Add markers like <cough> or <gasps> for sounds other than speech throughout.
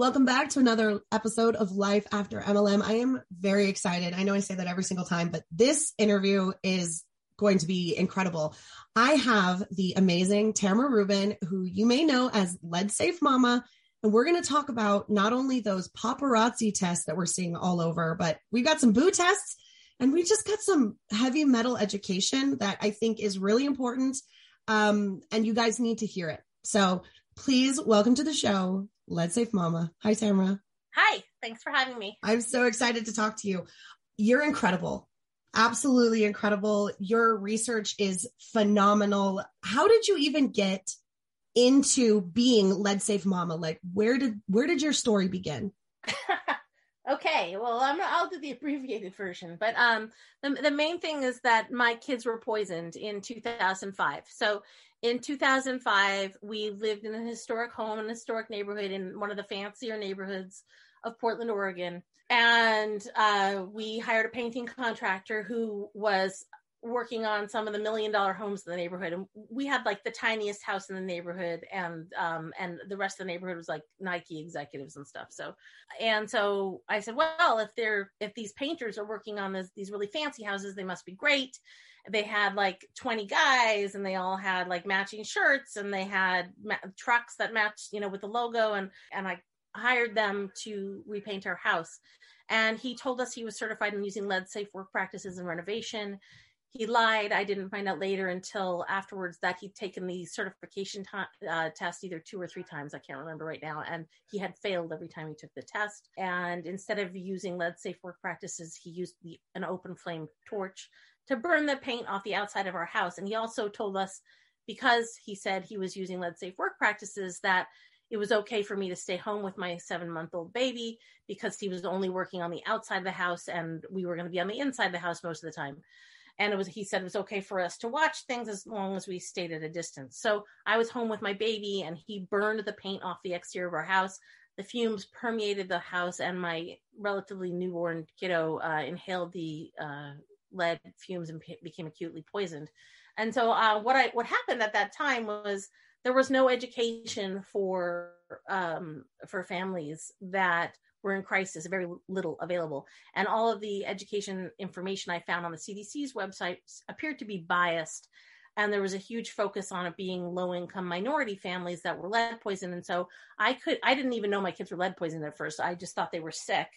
Welcome back to another episode of Life After MLM. I am very excited. I know I say that every single time, but this interview is going to be incredible. I have the amazing Tamara Rubin, who you may know as Lead Safe Mama. And we're going to talk about not only those paparazzi tests that we're seeing all over, but we've got some boo tests and we just got some heavy metal education that I think is really important. Um, and you guys need to hear it. So please welcome to the show, Lead Safe Mama. Hi, Tamara. Hi, thanks for having me. I'm so excited to talk to you. You're incredible. Absolutely incredible. Your research is phenomenal. How did you even get into being Lead Safe Mama? Like where did where did your story begin? <laughs> <laughs> okay, well, I'm, I'll do the abbreviated version, but um, the, the main thing is that my kids were poisoned in 2005. So in 2005, we lived in a historic home in a historic neighborhood in one of the fancier neighborhoods of Portland, Oregon. And uh, we hired a painting contractor who was working on some of the million dollar homes in the neighborhood and we had like the tiniest house in the neighborhood and um and the rest of the neighborhood was like nike executives and stuff so and so i said well if they're if these painters are working on this these really fancy houses they must be great. They had like 20 guys and they all had like matching shirts and they had ma- trucks that matched you know with the logo and and i hired them to repaint our house. And he told us he was certified in using lead safe work practices in renovation he lied. I didn't find out later until afterwards that he'd taken the certification t- uh, test either two or three times. I can't remember right now. And he had failed every time he took the test. And instead of using lead safe work practices, he used the, an open flame torch to burn the paint off the outside of our house. And he also told us because he said he was using lead safe work practices that it was okay for me to stay home with my seven month old baby because he was only working on the outside of the house and we were going to be on the inside of the house most of the time and it was he said it was okay for us to watch things as long as we stayed at a distance. So i was home with my baby and he burned the paint off the exterior of our house. The fumes permeated the house and my relatively newborn kiddo uh, inhaled the uh, lead fumes and p- became acutely poisoned. And so uh, what i what happened at that time was there was no education for um, for families that were in crisis, very little available. And all of the education information I found on the CDC's website appeared to be biased. And there was a huge focus on it being low income minority families that were lead poisoned. And so I could, I didn't even know my kids were lead poisoned at first. I just thought they were sick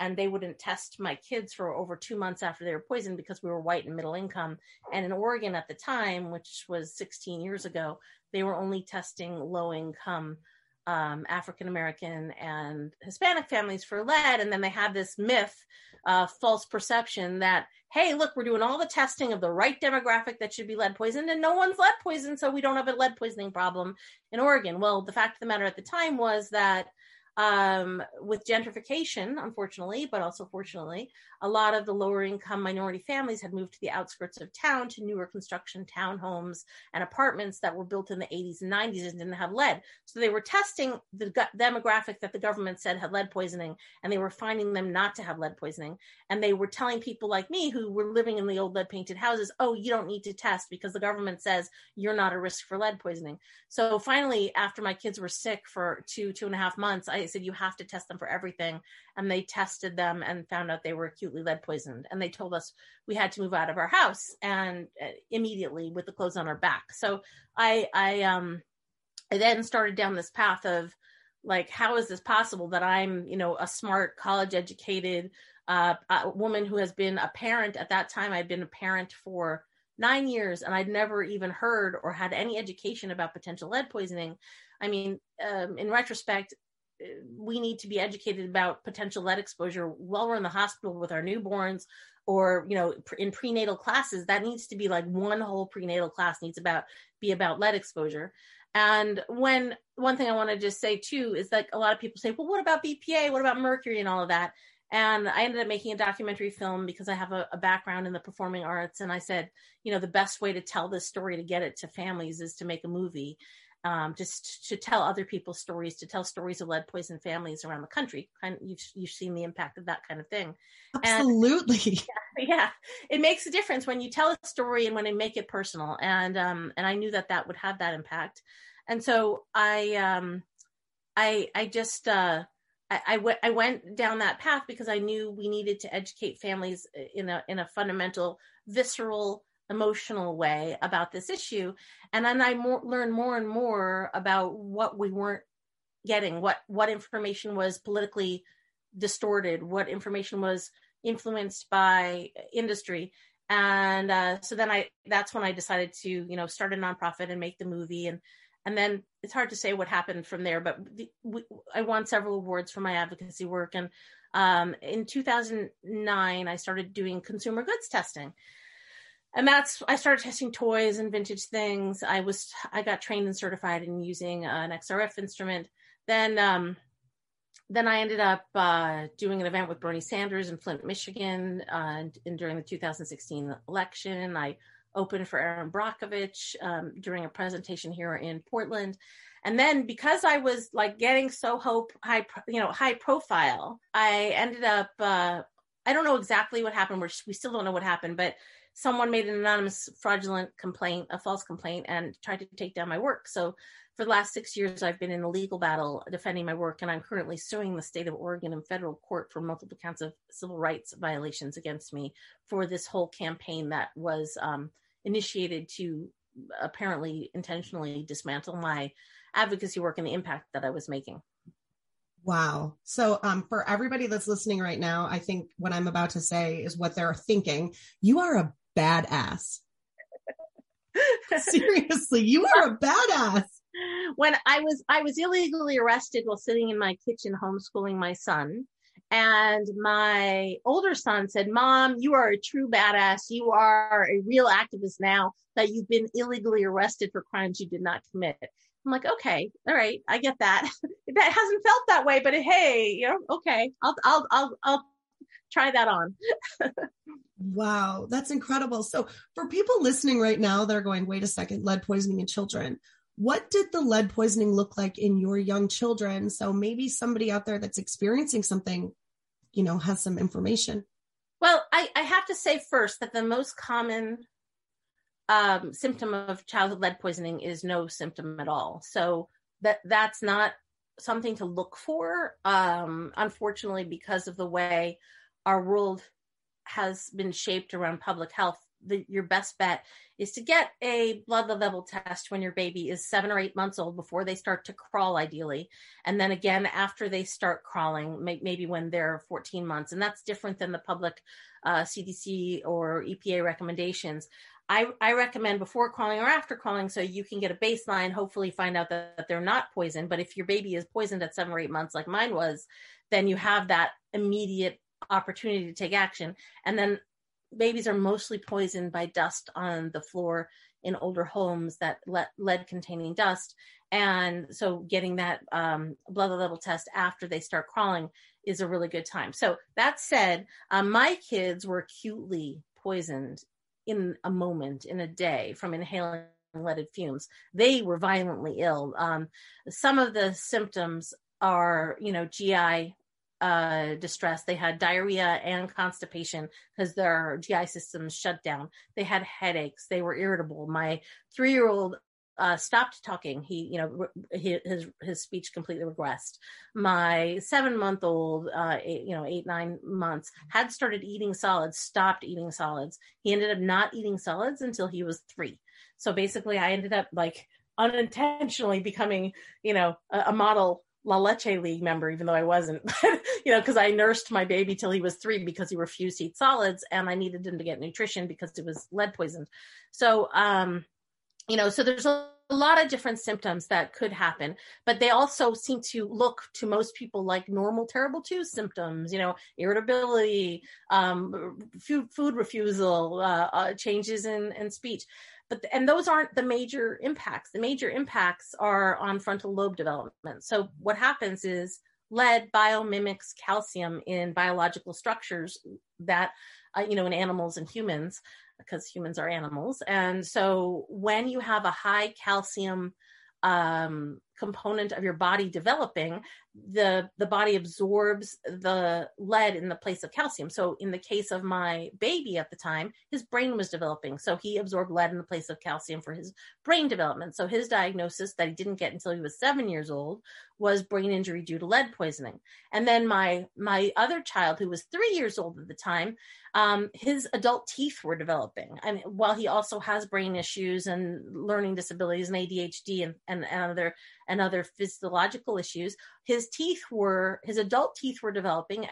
and they wouldn't test my kids for over two months after they were poisoned because we were white and middle income. And in Oregon at the time, which was 16 years ago, they were only testing low income um, African American and Hispanic families for lead. And then they have this myth, uh, false perception that, hey, look, we're doing all the testing of the right demographic that should be lead poisoned, and no one's lead poisoned, so we don't have a lead poisoning problem in Oregon. Well, the fact of the matter at the time was that um, with gentrification, unfortunately, but also fortunately, a lot of the lower income minority families had moved to the outskirts of town to newer construction townhomes and apartments that were built in the 80s and 90s and didn't have lead. So they were testing the demographic that the government said had lead poisoning, and they were finding them not to have lead poisoning. And they were telling people like me who were living in the old lead painted houses, oh, you don't need to test because the government says you're not a risk for lead poisoning. So finally, after my kids were sick for two, two and a half months, I said, you have to test them for everything. And they tested them and found out they were acutely lead poisoned. And they told us we had to move out of our house and uh, immediately with the clothes on our back. So I, I, um, I then started down this path of like, how is this possible that I'm, you know, a smart college educated, uh, woman who has been a parent at that time. I'd been a parent for nine years and I'd never even heard or had any education about potential lead poisoning. I mean, um, in retrospect, we need to be educated about potential lead exposure while we're in the hospital with our newborns or you know in prenatal classes. That needs to be like one whole prenatal class needs about be about lead exposure. And when one thing i want to just say too is that a lot of people say well what about bpa what about mercury and all of that? And i ended up making a documentary film because i have a, a background in the performing arts. And i said you know the best way to tell this story to get it to families is to make a movie um, just to tell other people's stories, to tell stories of lead poison families around the country. Kind of, you've you've seen the impact of that kind of thing. Absolutely. And, <laughs> yeah, yeah, it makes a difference when you tell a story and when you make it personal. And um, and I knew that that would have that impact. And so I um, I I just uh, I, I, w- I went down that path because I knew we needed to educate families in a in a fundamental, visceral, emotional way about this issue and then i learned more and more about what we weren't getting what what information was politically distorted what information was influenced by industry and uh, so then i that's when i decided to you know start a nonprofit and make the movie and and then it's hard to say what happened from there but the, we, i won several awards for my advocacy work and um, in 2009 i started doing consumer goods testing and that's i started testing toys and vintage things. I was i got trained and certified in using an xrf instrument. Then um then i ended up uh, doing an event with bernie sanders in flint michigan uh, and, and during the 2016 election i opened for Erin Brockovich um, during a presentation here in portland. And then because i was like getting so hope high you know high profile i ended up uh, i don't know exactly what happened. We're, we still don't know what happened but someone made an anonymous fraudulent complaint, a false complaint, and tried to take down my work. So for the last six years, I've been in a legal battle defending my work, and I'm currently suing the state of Oregon in federal court for multiple counts of civil rights violations against me for this whole campaign that was um, initiated to apparently intentionally dismantle my advocacy work and the impact that I was making. Wow. So, um, for everybody that's listening right now, I think what I'm about to say is what they're thinking. You are a badass. Seriously, you are a badass. When I was I was illegally arrested while sitting in my kitchen homeschooling my son. And my older son said, Mom, you are a true badass. You are a real activist now that you've been illegally arrested for crimes you did not commit. I'm like, okay, all right, I get that. <laughs> that hasn't felt that way, but hey, you know, okay, I'll, I'll, I'll, I'll try that on. <laughs> wow, that's incredible. So, for people listening right now, they're going, wait a second, lead poisoning in children. What did the lead poisoning look like in your young children? So, maybe somebody out there that's experiencing something, you know, has some information. Well, I, I have to say first that the most common um, symptom of childhood lead poisoning is no symptom at all. So that that's not something to look for. Um, unfortunately, because of the way our world has been shaped around public health, the, your best bet is to get a blood level test when your baby is seven or eight months old before they start to crawl, ideally. And then again after they start crawling, may, maybe when they're 14 months. And that's different than the public uh, CDC or EPA recommendations. I, I recommend before crawling or after crawling so you can get a baseline, hopefully find out that, that they're not poisoned. But if your baby is poisoned at seven or eight months, like mine was, then you have that immediate opportunity to take action. And then babies are mostly poisoned by dust on the floor in older homes that lead containing dust. And so getting that um, blood level test after they start crawling is a really good time. So that said, um, my kids were acutely poisoned in a moment, in a day, from inhaling leaded fumes. They were violently ill. Um, some of the symptoms are, you know, GI uh, distress. They had diarrhea and constipation because their GI systems shut down. They had headaches. They were irritable. My three year old uh, stopped talking. He, you know, his his speech completely regressed. My seven month old, uh, eight, you know, eight nine months, had started eating solids, stopped eating solids. He ended up not eating solids until he was three. So basically, I ended up like unintentionally becoming, you know, a, a model La Leche League member, even though I wasn't, <laughs> you know, because I nursed my baby till he was three because he refused to eat solids and I needed him to get nutrition because it was lead poisoned. So, um, you know, so there's a, a lot of different symptoms that could happen, but they also seem to look to most people like normal terrible two symptoms, you know, irritability, um, food, food refusal, uh, uh, changes in, in speech. But, and those aren't the major impacts. The major impacts are on frontal lobe development. So what happens is lead biomimics calcium in biological structures that, uh, you know, in animals and humans because humans are animals. And so when you have a high calcium um, component of your body developing, the the body absorbs the lead in the place of calcium. So in the case of my baby at the time, his brain was developing, so he absorbed lead in the place of calcium for his brain development. So his diagnosis that he didn't get until he was seven years old was brain injury due to lead poisoning. And then my my other child, who was three years old at the time, um, his adult teeth were developing. And while he also has brain issues and learning disabilities and ADHD and, and, and other and other physiological issues, his teeth were his adult teeth were developing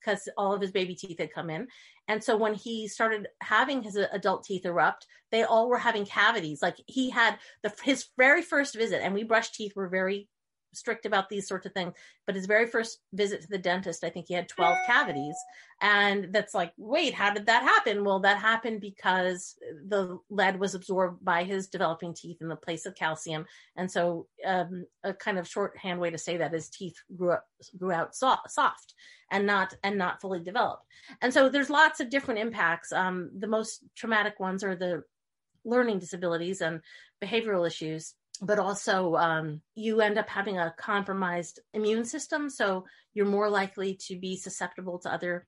because all of his baby teeth had come in. And so when he started having his adult teeth erupt, they all were having cavities. Like he had the his very first visit, and we brushed teeth were very strict about these sorts of things. But his very first visit to the dentist, I think he had 12 <gasps> cavities. And that's like, wait, how did that happen? Well, that happened because the lead was absorbed by his developing teeth in the place of calcium. And so, um, a kind of shorthand way to say that is teeth grew up, grew out soft, soft and not, and not fully developed. And so there's lots of different impacts. Um, the most traumatic ones are the learning disabilities and behavioral issues but also um, you end up having a compromised immune system, so you're more likely to be susceptible to other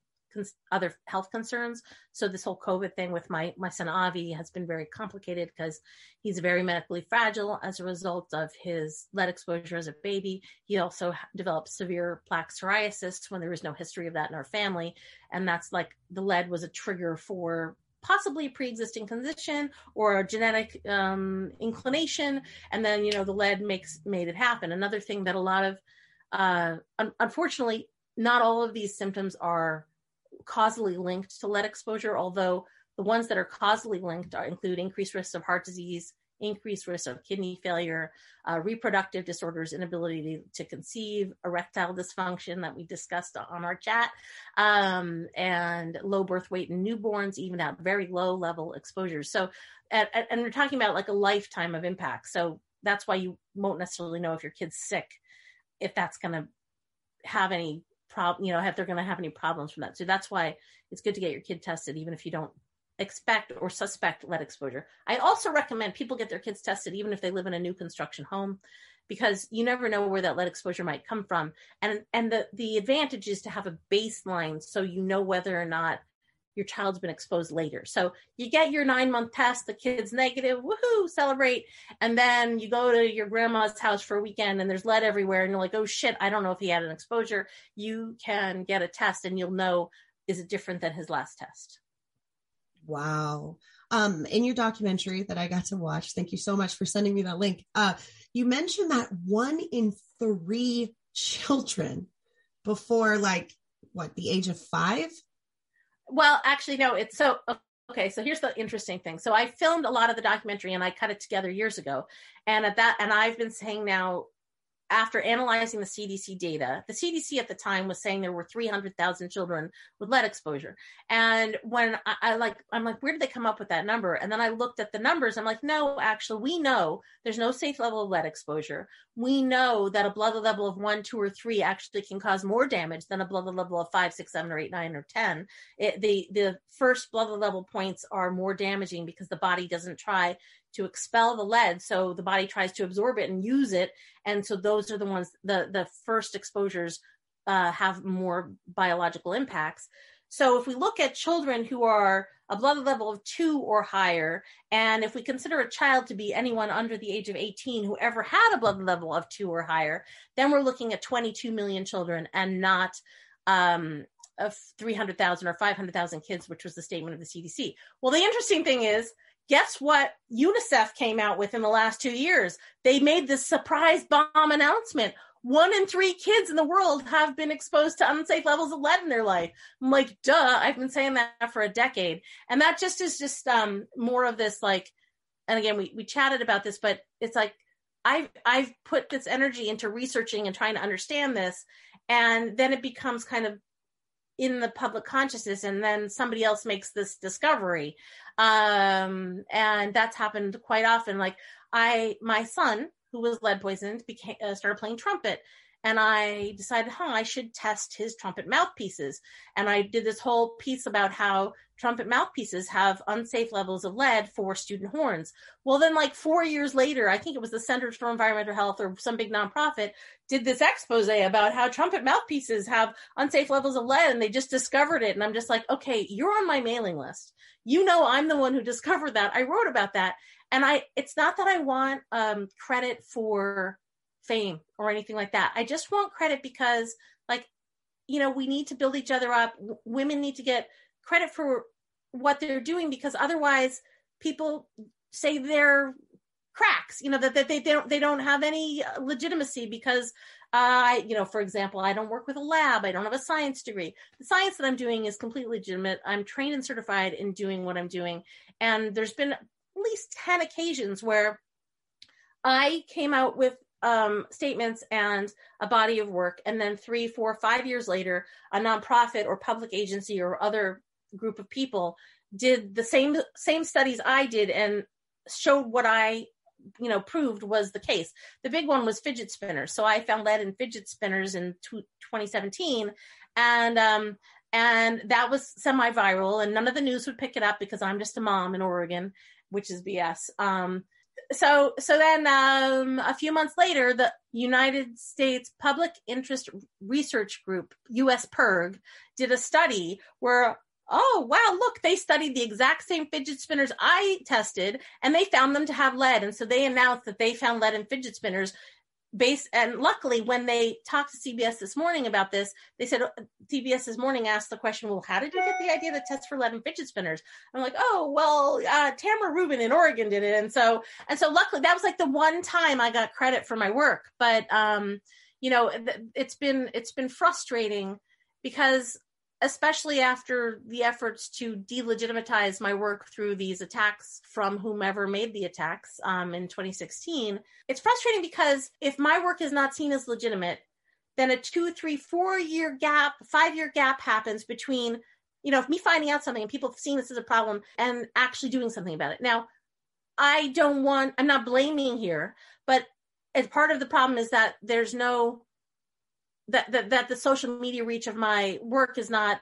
other health concerns. So this whole COVID thing with my my son Avi has been very complicated because he's very medically fragile as a result of his lead exposure as a baby. He also developed severe plaque psoriasis when there was no history of that in our family, and that's like the lead was a trigger for possibly a pre-existing condition or a genetic um, inclination and then you know the lead makes made it happen. Another thing that a lot of uh, un- unfortunately not all of these symptoms are causally linked to lead exposure although the ones that are causally linked are, include increased risks of heart disease increased risk of kidney failure, uh, reproductive disorders, inability to, to, conceive, erectile dysfunction that we discussed on our chat, um, and low birth weight in newborns, even at very low level exposures. So, and, and we're talking about like a lifetime of impact. So that's why you won't necessarily know if your kid's sick, if that's going to have any problem, you know, if they're going to have any problems from that. So that's why it's good to get your kid tested, even if you don't expect or suspect lead exposure. I also recommend people get their kids tested even if they live in a new construction home because you never know where that lead exposure might come from. And and the the advantage is to have a baseline so you know whether or not your child's been exposed later. So you get your 9-month test, the kid's negative, woohoo, celebrate. And then you go to your grandma's house for a weekend and there's lead everywhere and you're like, "Oh shit, I don't know if he had an exposure." You can get a test and you'll know is it different than his last test. Wow. Um, in your documentary that I got to watch, thank you so much for sending me that link. Uh, you mentioned that one in three children before like what the age of five? Well, actually, no, it's so okay. So here's the interesting thing. So I filmed a lot of the documentary and I cut it together years ago. And at that, and I've been saying now after analyzing the CDC data, the CDC at the time was saying there were 300,000 children with lead exposure. And when I, I, like, I'm like, where did they come up with that number? And then I looked at the numbers. I'm like, no, actually, we know there's no safe level of lead exposure. We know that a blood level of one, two, or three actually can cause more damage than a blood level of five, six, seven, or eight, nine, or 10. It, the, the first blood level points are more damaging because the body doesn't try to expel the lead so the body tries to absorb it and use it and so those are the ones the the first exposures uh, have more biological impacts so if we look at children who are a blood level of two or higher, and if we consider a child to be anyone under the age of 18 who ever had a blood level of two or higher, then we're looking at 22 million children and not um, of 300,000 or 500,000 kids, which was the statement of the CDC. Well, the interesting thing is guess what UNICEF came out with in the last two years? They made this surprise bomb announcement. One in three kids in the world have been exposed to unsafe levels of lead in their life. I'm like, duh, I've been saying that for a decade. And that just is just um, more of this like, and again, we, we chatted about this, but it's like, I've, I've put this energy into researching and trying to understand this. And then it becomes kind of in the public consciousness and then somebody else makes this discovery. Um and that's happened quite often. Like i my son who was lead poisoned became uh, started playing trumpet and I decided, huh, I should test his trumpet mouthpieces. And I did this whole piece about how trumpet mouthpieces have unsafe levels of lead for student horns. Well, then, like four years later, I think it was the Centers for Environmental Health or some big nonprofit did this expose about how trumpet mouthpieces have unsafe levels of lead and they just discovered it. And I'm just like, okay, you're on my mailing list. You know, I'm the one who discovered that. I wrote about that. And I, it's not that I want um, credit for fame or anything like that. I just want credit because, like, you know, we need to build each other up. W- women need to get credit for what they're doing because otherwise people say they're cracks you know that, that they, they don't they don't have any legitimacy because I, uh, you know, for example, I don't work with a lab. I don't have a science degree. The science that I'm doing is completely legitimate. I'm trained and certified in doing what I'm doing. And there's been at least 10 occasions where I came out with um, statements and a body of work, and then three, four, five years later, a nonprofit or public agency or other group of people did the same same studies I did and showed what I you know proved was the case. The big one was fidget spinners. So I found lead in fidget spinners in t- 2017, and um, and that was semi-viral, and none of the news would pick it up because I'm just a mom in Oregon, which is BS. Um, so so then um, a few months later the united states public interest research group us PIRG did a study where oh wow look they studied the exact same fidget spinners i tested and they found them to have lead. And so they announced that they found lead in fidget spinners based and luckily when they talked to cbs this morning about this they said cbs this morning asked the question well how did you get the idea to test for lead in fidget spinners? I'm like oh well uh, tamara rubin in oregon did it. And so and so luckily that was like the one time i got credit for my work. But um you know it's been it's been frustrating because especially after the efforts to delegitimize my work through these attacks from whomever made the attacks um, in 2016. It's frustrating because if my work is not seen as legitimate, then a two, three, four year gap, five year gap happens between, you know, me finding out something and people seeing this as a problem and actually doing something about it. Now, I don't want, I'm not blaming here, but as part of the problem is that there's no that, that that the social media reach of my work is not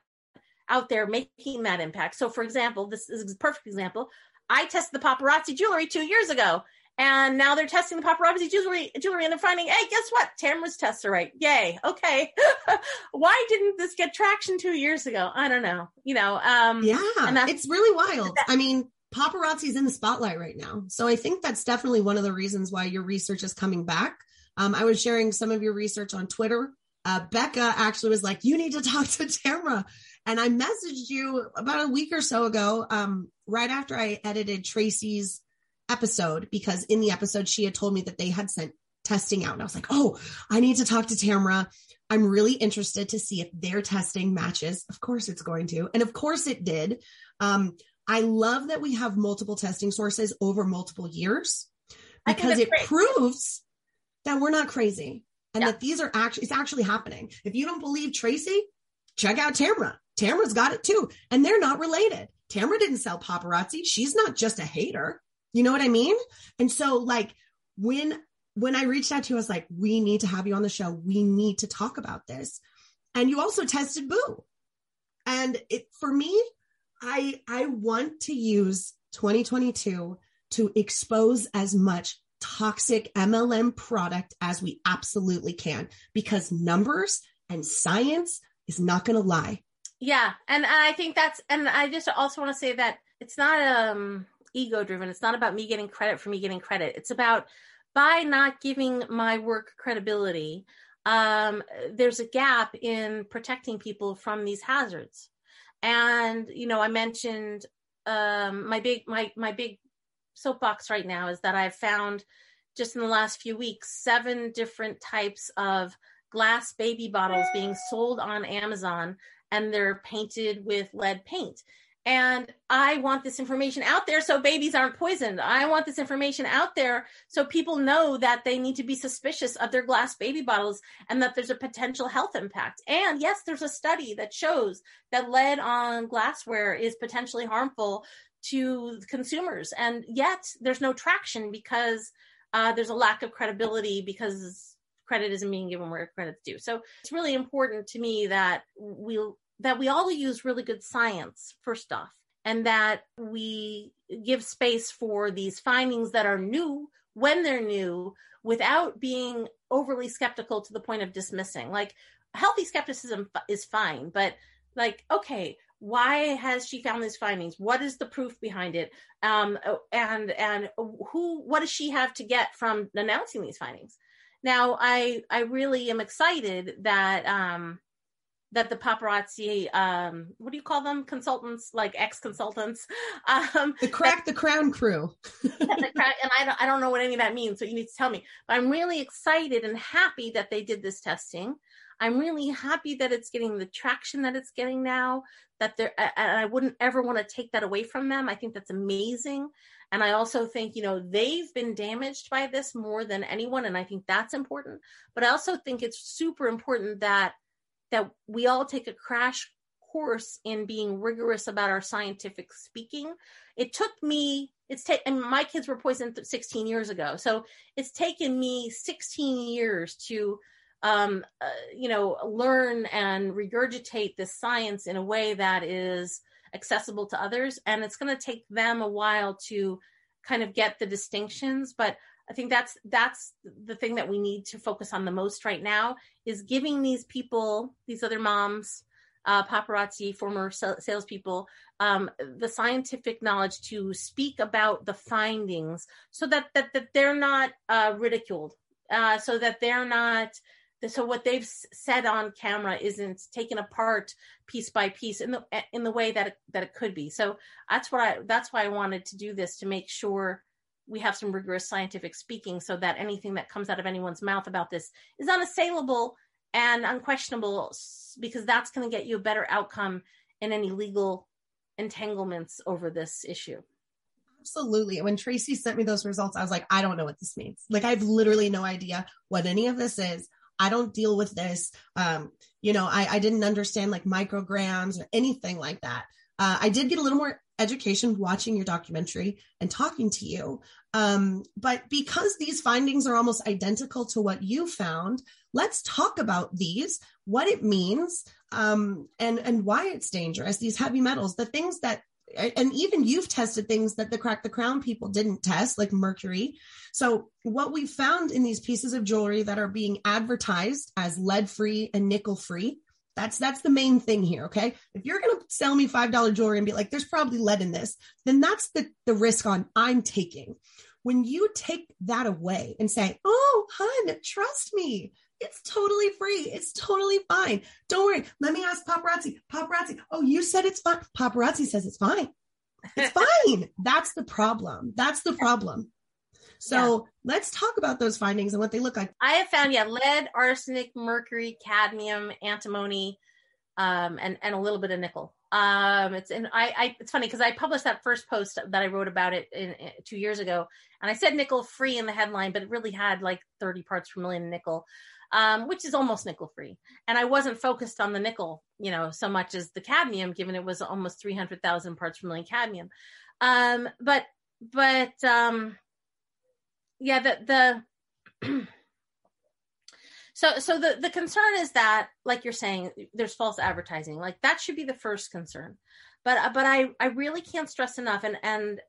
out there making that impact. So, for example, this is a perfect example. I tested the paparazzi jewelry two years ago, and now they're testing the paparazzi jewelry, jewelry, and they're finding, hey, guess what? Tamara's tests are right. Yay. Okay. <laughs> Why didn't this get traction two years ago? I don't know. You know. Um, yeah, and it's really wild. I mean, paparazzi's in the spotlight right now, so I think that's definitely one of the reasons why your research is coming back. Um, I was sharing some of your research on Twitter uh, Becca actually was like, you need to talk to Tamara. And I messaged you about a week or so ago, um, right after I edited Tracy's episode, because in the episode, she had told me that they had sent testing out. And I was like, oh, I need to talk to Tamara. I'm really interested to see if their testing matches. Of course, it's going to. And of course, it did. Um, I love that we have multiple testing sources over multiple years because it proves that we're not crazy and Yeah. that these are actually it's actually happening. If you don't believe Tracy, check out Tamra. Tamra's got it too, and they're not related. Tamra didn't sell paparazzi. She's not just a hater. You know what I mean? And so, like when when I reached out to you, I was like, we need to have you on the show. We need to talk about this. And you also tested Boo. And it for me, I I want to use 2022 to expose as much toxic MLM product as we absolutely can because numbers and science is not going to lie. Yeah, and I think that's and I just also want to say that it's not um ego driven. It's not about me getting credit for me getting credit. It's about by not giving my work credibility, um there's a gap in protecting people from these hazards. And you know, I mentioned um my big my my big soapbox right now is that I've found just in the last few weeks seven different types of glass baby bottles being sold on Amazon and they're painted with lead paint. And I want this information out there so babies aren't poisoned. I want this information out there so people know that they need to be suspicious of their glass baby bottles and that there's a potential health impact. And yes, there's a study that shows that lead on glassware is potentially harmful to consumers. And yet there's no traction because uh, there's a lack of credibility because credit isn't being given where credit's due. So it's really important to me that we that we all use really good science first off, and that we give space for these findings that are new when they're new without being overly skeptical to the point of dismissing. Like healthy skepticism is fine, but like okay, why has she found these findings? What is the proof behind it? Um, and and who what does she have to get from announcing these findings? Now i i really am excited that um that the paparazzi um what do you call them? Consultants like ex consultants <laughs> um The crack the crown crew. <laughs> and I don't, I don't know what any of that means so you need to tell me. But i'm really excited and happy that they did this testing i'm really happy that it's getting the traction that it's getting now that they're and i wouldn't ever want to take that away from them. I think that's amazing. And i also think you know they've been damaged by this more than anyone and i think that's important. But i also think it's super important that that we all take a crash course in being rigorous about our scientific speaking. It took me it's taken my kids were poisoned 16 years ago. So it's taken me 16 years to um, uh, you know learn and regurgitate this science in a way that is accessible to others and it's going to take them a while to kind of get the distinctions but i think that's that's the thing that we need to focus on the most right now is giving these people these other moms uh, paparazzi, former salespeople, um, the scientific knowledge to speak about the findings, so that that, that they're not uh, ridiculed, uh, so that they're not. So what they've said on camera isn't taken apart piece by piece in the in the way that it, that it could be. So that's what I that's why I wanted to do this to make sure we have some rigorous scientific speaking, so that anything that comes out of anyone's mouth about this is unassailable and unquestionable because that's going to get you a better outcome in any legal entanglements over this issue. Absolutely. When Tracy sent me those results, I was like, I don't know what this means. Like, I have literally no idea what any of this is. I don't deal with this. Um, you know, I, I didn't understand like micrograms or anything like that. Uh, I did get a little more education watching your documentary and talking to you. Um, but because these findings are almost identical to what you found, let's talk about these, what it means, um, and and why it's dangerous. These heavy metals, the things that and even you've tested things that the crack the crown people didn't test like mercury. So what we found in these pieces of jewelry that are being advertised as lead free and nickel free that's that's the main thing here okay? If you're going to sell me five dollar jewelry and be like there's probably lead in this then that's the the risk on i'm taking. When you take that away and say oh hun trust me it's totally free. It's totally fine. Don't worry. Let me ask paparazzi. Paparazzi. Oh, you said it's fine. Paparazzi says it's fine. It's <laughs> fine. That's the problem. That's the problem. So yeah. let's talk about those findings and what they look like. I have found, yeah, lead, arsenic, mercury, cadmium, antimony, um, and and a little bit of nickel. Um, it's and I, I it's funny because I published that first post that I wrote about it in, in, two years ago, and I said nickel free in the headline, but it really had like 30 parts per million nickel. Um, which is almost nickel free. And I wasn't focused on the nickel, you know, so much as the cadmium, given it was almost 300,000 parts per million cadmium. Um, but, but, um, yeah, the, the, <clears throat> so, so the, the concern is that, like you're saying, there's false advertising. Like that should be the first concern. But, but I, I really can't stress enough. And, and,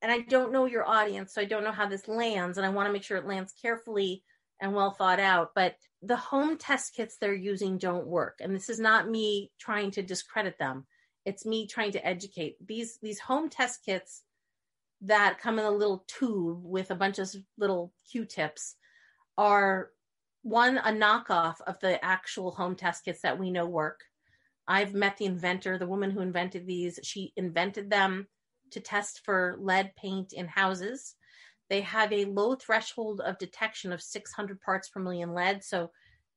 and I don't know your audience, so I don't know how this lands, and I want to make sure it lands carefully and well thought out. But the home test kits they're using don't work. And this is not me trying to discredit them. It's me trying to educate. These these home test kits that come in a little tube with a bunch of little Q-tips are one a knockoff of the actual home test kits that we know work. I've met the inventor, the woman who invented these. She invented them to test for lead paint in houses they have a low threshold of detection of 600 parts per million lead. So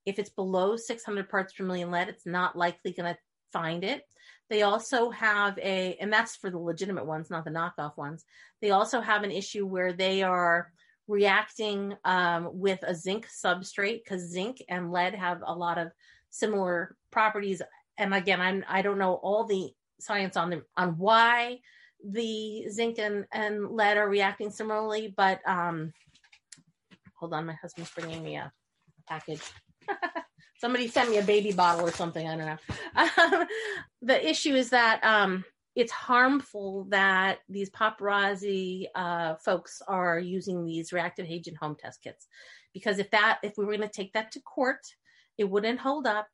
if it's below 600 parts per million lead, it's not likely going to find it. They also have a, and that's for the legitimate ones, not the knockoff ones. They also have an issue where they are reacting um, with a zinc substrate because zinc and lead have a lot of similar properties. And again, I'm I don't know all the science on the on why the zinc and, and lead are reacting similarly, but um, hold on, my husband's bringing me a package. <laughs> Somebody sent me a baby bottle or something. I don't know. Um, the issue is that um, it's harmful that these paparazzi uh, folks are using these reactive agent home test kits because if that if we were going to take that to court, it wouldn't hold up.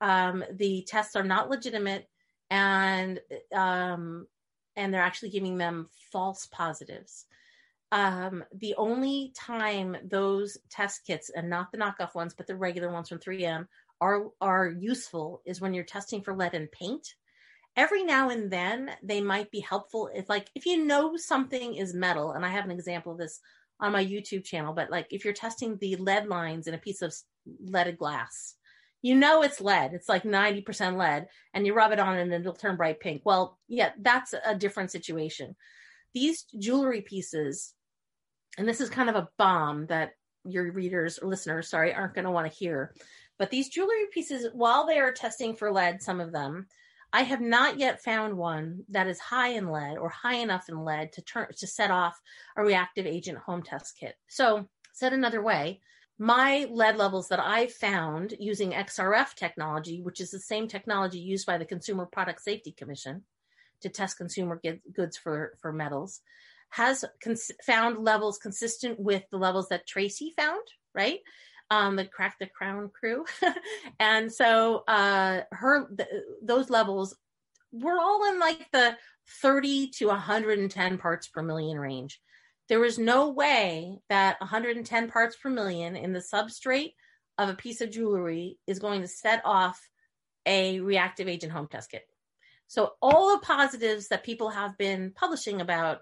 Um, the tests are not legitimate, and um, and they're actually giving them false positives. Um, the only time those test kits, and not the knockoff ones, but the regular ones from 3M, are are useful is when you're testing for lead in paint. Every now and then they might be helpful if like if you know something is metal, and I have an example of this on my YouTube channel, but like if you're testing the lead lines in a piece of leaded glass, you know it's lead. It's like 90% lead, and you rub it on and it'll turn bright pink. Well, yeah, that's a different situation. These jewelry pieces, and this is kind of a bomb that your readers or listeners, sorry, aren't going to want to hear. But these jewelry pieces, while they are testing for lead, some of them, I have not yet found one that is high in lead or high enough in lead to turn to set off a reactive agent home test kit. So, said another way, my lead levels that I found using XRF technology, which is the same technology used by the Consumer Product Safety Commission to test consumer goods for, for metals, has cons- found levels consistent with the levels that Tracy found, right? Um, the Crack the Crown crew. <laughs> and so uh, her th- those levels were all in like the 30 to 110 parts per million range. There is no way that 110 parts per million in the substrate of a piece of jewelry is going to set off a reactive agent home test kit. So all the positives that people have been publishing about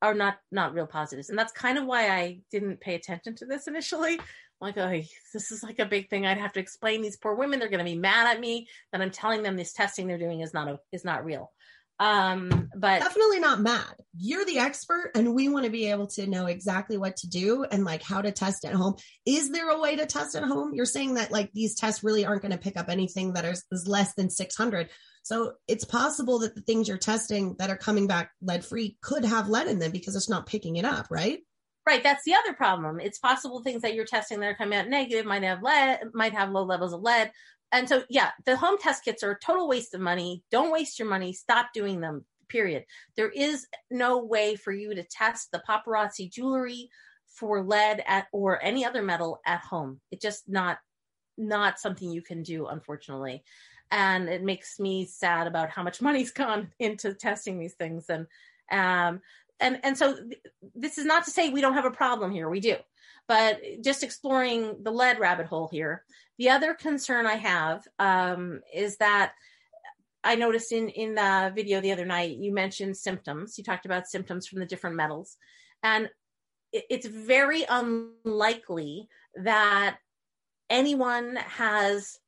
are not not real positives, and that's kind of why I didn't pay attention to this initially. like, oh, this is like a big thing. I'd have to explain these poor women. They're going to be mad at me that I'm telling them this testing they're doing is not a, is not real. Um, but definitely not mad. You're the expert, and we want to be able to know exactly what to do and like how to test at home. Is there a way to test at home? You're saying that like these tests really aren't going to pick up anything that is, is less than 600. So it's possible that the things you're testing that are coming back lead free could have lead in them because it's not picking it up, right? Right, that's the other problem. It's possible things that you're testing that are coming out negative might have lead, might have low levels of lead, and so yeah the home test kits are a total waste of money. Don't waste your money. Stop doing them period. There is no way for you to test the paparazzi jewelry for lead at or any other metal at home. It's just not not something you can do unfortunately. And it makes me sad about how much <laughs> money's gone into testing these things. And um and and so th- this is not to say we don't have a problem here we do but just exploring the lead rabbit hole here. The other concern I have um, is that I noticed in in the video the other night you mentioned symptoms. You talked about symptoms from the different metals, and it, it's very unlikely that anyone has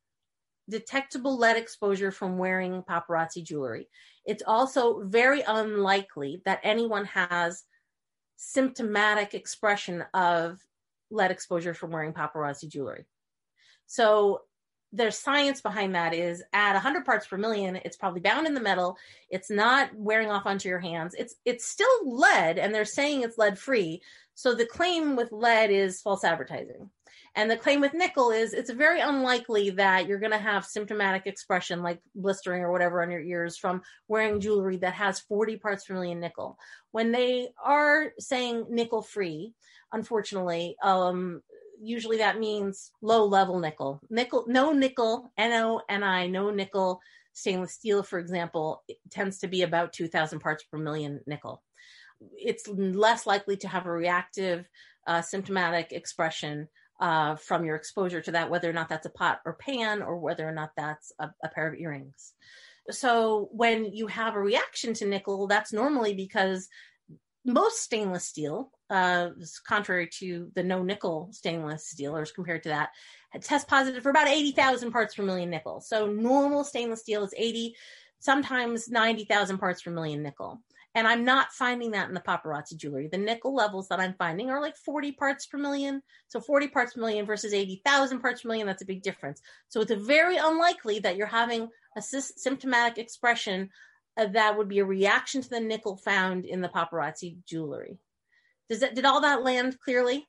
detectable lead exposure from wearing paparazzi jewelry. It's also very unlikely that anyone has symptomatic expression of lead exposure from wearing paparazzi jewelry. So there's science behind that is at 100 parts per million it's probably bound in the metal it's not wearing off onto your hands it's it's still lead and they're saying it's lead free so the claim with lead is false advertising and the claim with nickel is it's very unlikely that you're going to have symptomatic expression like blistering or whatever on your ears from wearing jewelry that has 40 parts per million nickel when they are saying nickel free unfortunately um usually that means low level nickel. Nickel, no nickel, N-O-N-I, no nickel stainless steel, for example, tends to be about 2000 parts per million nickel. It's less likely to have a reactive uh, symptomatic expression uh, from your exposure to that, whether or not that's a pot or pan or whether or not that's a, a pair of earrings. So when you have a reaction to nickel, that's normally because most stainless steel, uh, contrary to the no nickel stainless steel, or compared to that, test positive for about 80,000 parts per million nickel. So normal stainless steel is 80, sometimes 90,000 parts per million nickel. And I'm not finding that in the paparazzi jewelry. The nickel levels that I'm finding are like 40 parts per million. So 40 parts per million versus 80,000 parts per million, that's a big difference. So it's very unlikely that you're having a symptomatic expression uh, that would be a reaction to the nickel found in the paparazzi jewelry. Does that did all that land clearly?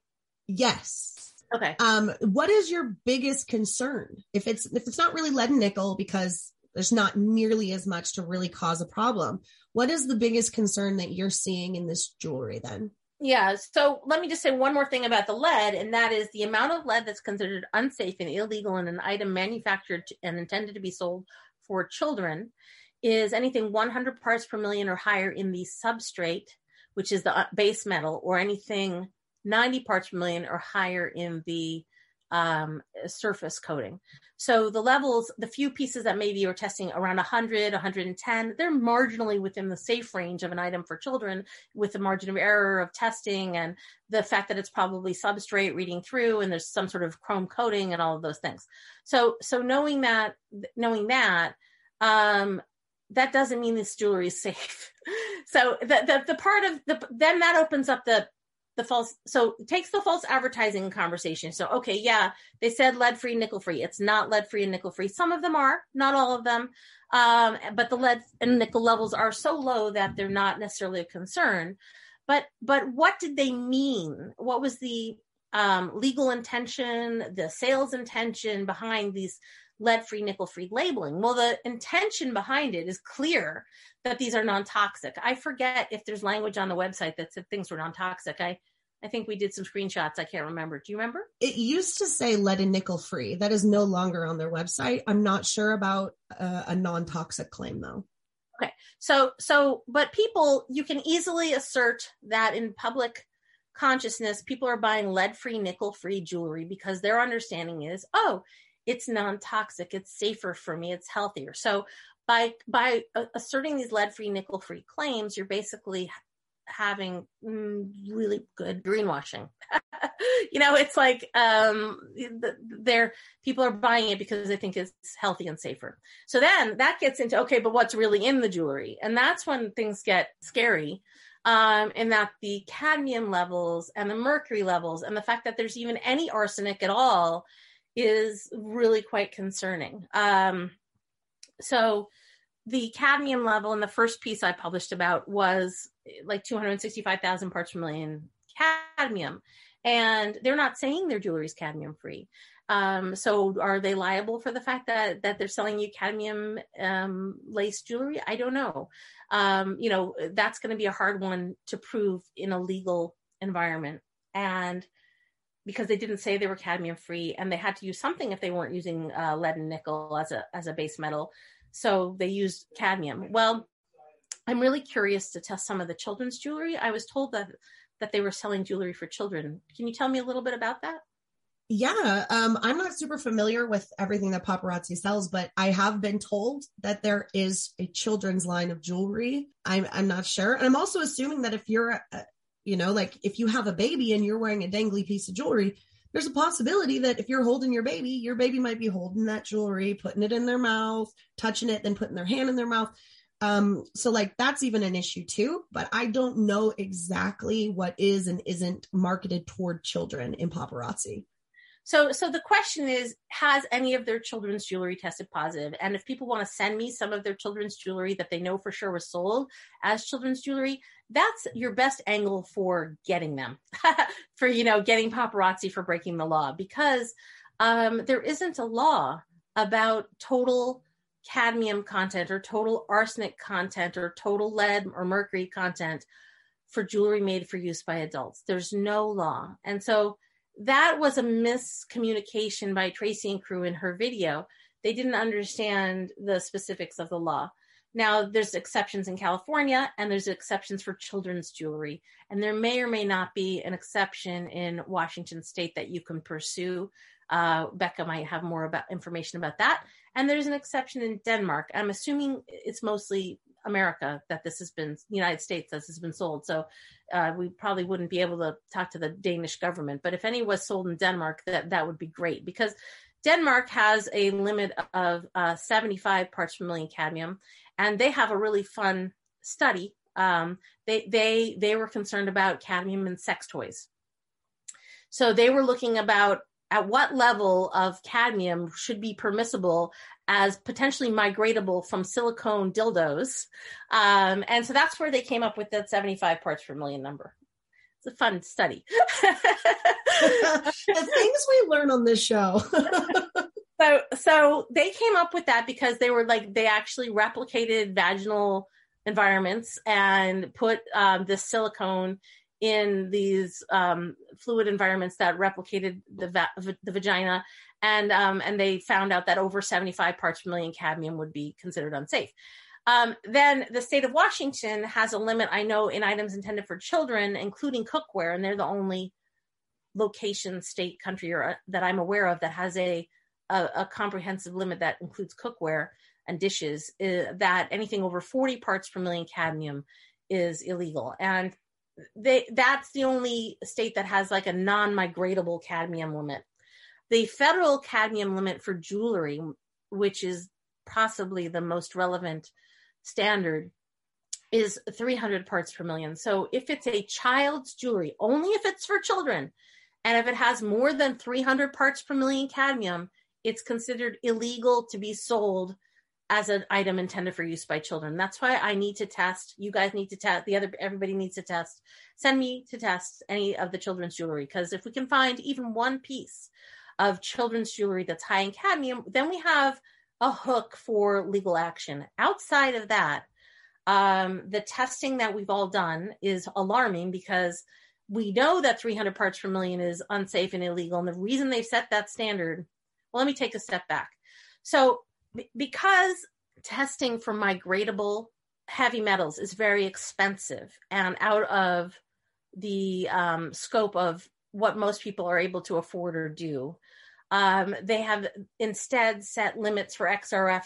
Yes. Okay. Um, what is your biggest concern? If it's if it's not really lead and nickel because there's not nearly as much to really cause a problem. What is the biggest concern that you're seeing in this jewelry then? Yeah, so let me just say one more thing about the lead, and that is the amount of lead that's considered unsafe and illegal in an item manufactured and intended to be sold for children is anything 100 parts per million or higher in the substrate, which is the uh, base metal, or anything 90 parts per million or higher in the um, surface coating. So the levels, the few pieces that maybe you're testing around 100, 110, they're marginally within the safe range of an item for children with the margin of error of testing and the fact that it's probably substrate reading through and there's some sort of chrome coating and all of those things. So, so knowing that, knowing that, um, that doesn't mean this jewelry is safe. <laughs> so the, the the part of the then that opens up the the false so takes the false advertising conversation. So okay, yeah, they said lead free, nickel free. It's not lead free and nickel free. Some of them are, not all of them. Um, but the lead and nickel levels are so low that they're not necessarily a concern. But but what did they mean? What was the um, legal intention, the sales intention behind these lead free, nickel free labeling. Well, the intention behind it is clear that these are non toxic. I forget if there's language on the website that said things were non toxic. I, I think we did some screenshots. I can't remember. Do you remember? It used to say lead and nickel free. That is no longer on their website. I'm not sure about uh, a non toxic claim though. Okay. So, so, but people, you can easily assert that in public consciousness, people are buying lead free, nickel free jewelry because their understanding is, oh, it's non-toxic it's safer for me it's healthier. So by by asserting these lead-free nickel-free claims you're basically having mm, really good greenwashing. <laughs> You know it's like um they're people are buying it because they think it's healthy and safer. So then that gets into okay but what's really in the jewelry? And that's when things get scary um, in that the cadmium levels and the mercury levels and the fact that there's even any arsenic at all is really quite concerning. Um, so the cadmium level in the first piece I published about was like 265,000 parts per million cadmium. And they're not saying their jewelry is cadmium free. Um, so are they liable for the fact that, that they're selling you cadmium um, lace jewelry? I don't know. Um, you know, that's going to be a hard one to prove in a legal environment. And because they didn't say they were cadmium free and they had to use something if they weren't using uh, lead and nickel as a as a base metal. So they used cadmium. Well i'm really curious to test some of the children's jewelry. I was told that that they were selling jewelry for children. Can you tell me a little bit about that? Yeah um, i'm not super familiar with everything that paparazzi sells but i have been told that there is a children's line of jewelry. I'm, I'm not sure. And i'm also assuming that if you're a, you know, like if you have a baby and you're wearing a dangly piece of jewelry, there's a possibility that if you're holding your baby, your baby might be holding that jewelry, putting it in their mouth, touching it, then putting their hand in their mouth. Um, so like that's even an issue too, but I don't know exactly what is and isn't marketed toward children in paparazzi. So so the question is has any of their children's jewelry tested positive? and if people want to send me some of their children's jewelry that they know for sure was sold as children's jewelry that's your best angle for getting them <laughs> for you know getting paparazzi for breaking the law because um, there isn't a law about total cadmium content or total arsenic content or total lead or mercury content for jewelry made for use by adults. There's no law. And so that was a miscommunication by Tracy and crew in her video. They didn't understand the specifics of the law. Now, there's exceptions in California and there's exceptions for children's jewelry. And there may or may not be an exception in Washington state that you can pursue. Uh, Becca might have more about information about that. And there's an exception in Denmark. I'm assuming it's mostly America that this has been, United States that this has been sold. So uh, we probably wouldn't be able to talk to the Danish government. But if any was sold in Denmark, that that would be great because Denmark has a limit of uh, 75 parts per million cadmium, and they have a really fun study. Um, they they they were concerned about cadmium in sex toys, so they were looking about at what level of cadmium should be permissible as potentially migratable from silicone dildos. Um, and so that's where they came up with that 75 parts per million number. It's a fun study. <laughs> the things we learn on this show. <laughs> so so they came up with that because they were like they actually replicated vaginal environments and put um, this silicone in these um, fluid environments that replicated the va- the vagina, and um, and they found out that over 75 parts per million cadmium would be considered unsafe. Um, then the state of Washington has a limit. I know in items intended for children, including cookware, and they're the only location, state, country, or uh, that I'm aware of that has a a, a comprehensive limit that includes cookware and dishes. Uh, that anything over 40 parts per million cadmium is illegal, and they that's the only state that has like a non-migratable cadmium limit. The federal cadmium limit for jewelry, which is possibly the most relevant standard, is 300 parts per million. So if it's a child's jewelry, only if it's for children, and if it has more than 300 parts per million cadmium, it's considered illegal to be sold as an item intended for use by children. That's why I need to test. You guys need to test. The other everybody needs to test. Send me to test any of the children's jewelry because if we can find even one piece of children's jewelry that's high in cadmium, then we have a hook for legal action. Outside of that, um, the testing that we've all done is alarming because we know that 300 parts per million is unsafe and illegal. And the reason they've set that standard, well, let me take a step back. So because testing for migratable heavy metals is very expensive and out of the um, scope of what most people are able to afford or do. Um, they have instead set limits for XRF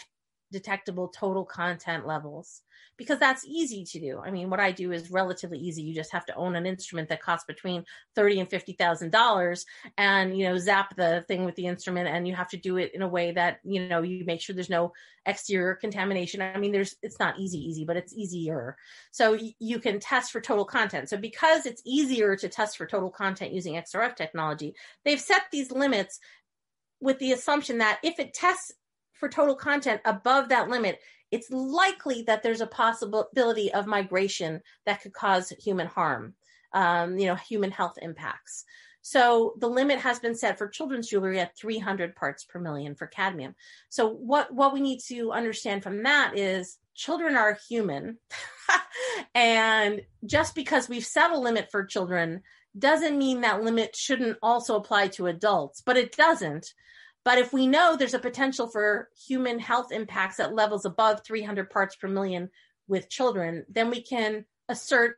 detectable total content levels because that's easy to do. I mean, what I do is relatively easy. You just have to own an instrument that costs between thirty and fifty thousand dollars, and you know, zap the thing with the instrument, and you have to do it in a way that you know you make sure there's no exterior contamination. I mean, there's it's not easy, easy, but it's easier. So y- you can test for total content. So because it's easier to test for total content using XRF technology, they've set these limits with the assumption that if it tests for total content above that limit, it's likely that there's a possibility of migration that could cause human harm, um, you know, human health impacts. So the limit has been set for children's jewelry at 300 parts per million for cadmium. So what what we need to understand from that is children are human, <laughs> and just because we've set a limit for children doesn't mean that limit shouldn't also apply to adults, but it doesn't but if we know there's a potential for human health impacts at levels above 300 parts per million with children, then we can assert,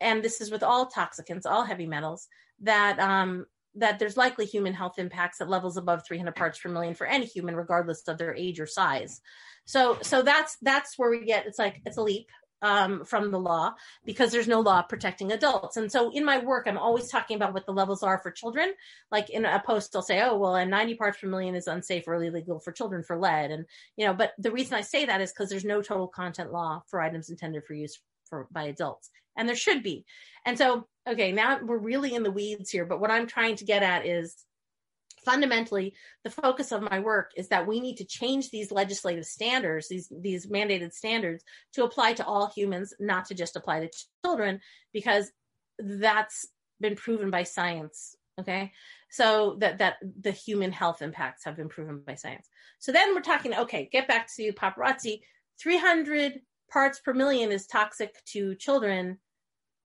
and this is with all toxicants, all heavy metals, that um, that there's likely human health impacts at levels above 300 parts per million for any human, regardless of their age or size. So, so that's that's where we get it's like it's a leap um, from the law because there's no law protecting adults. And so in my work, I'm always talking about what the levels are for children. Like in a post, I'll say, oh, well, and 90 parts per million is unsafe or illegal for children for lead. And, you know, but the reason I say that is because there's no total content law for items intended for use for by adults. And there should be. And so, okay, now we're really in the weeds here. But what I'm trying to get at is fundamentally the focus of my work is that we need to change these legislative standards these these mandated standards to apply to all humans not to just apply to children because that's been proven by science okay? So that that the human health impacts have been proven by science. So then we're talking okay get back to paparazzi. 300 parts per million is toxic to children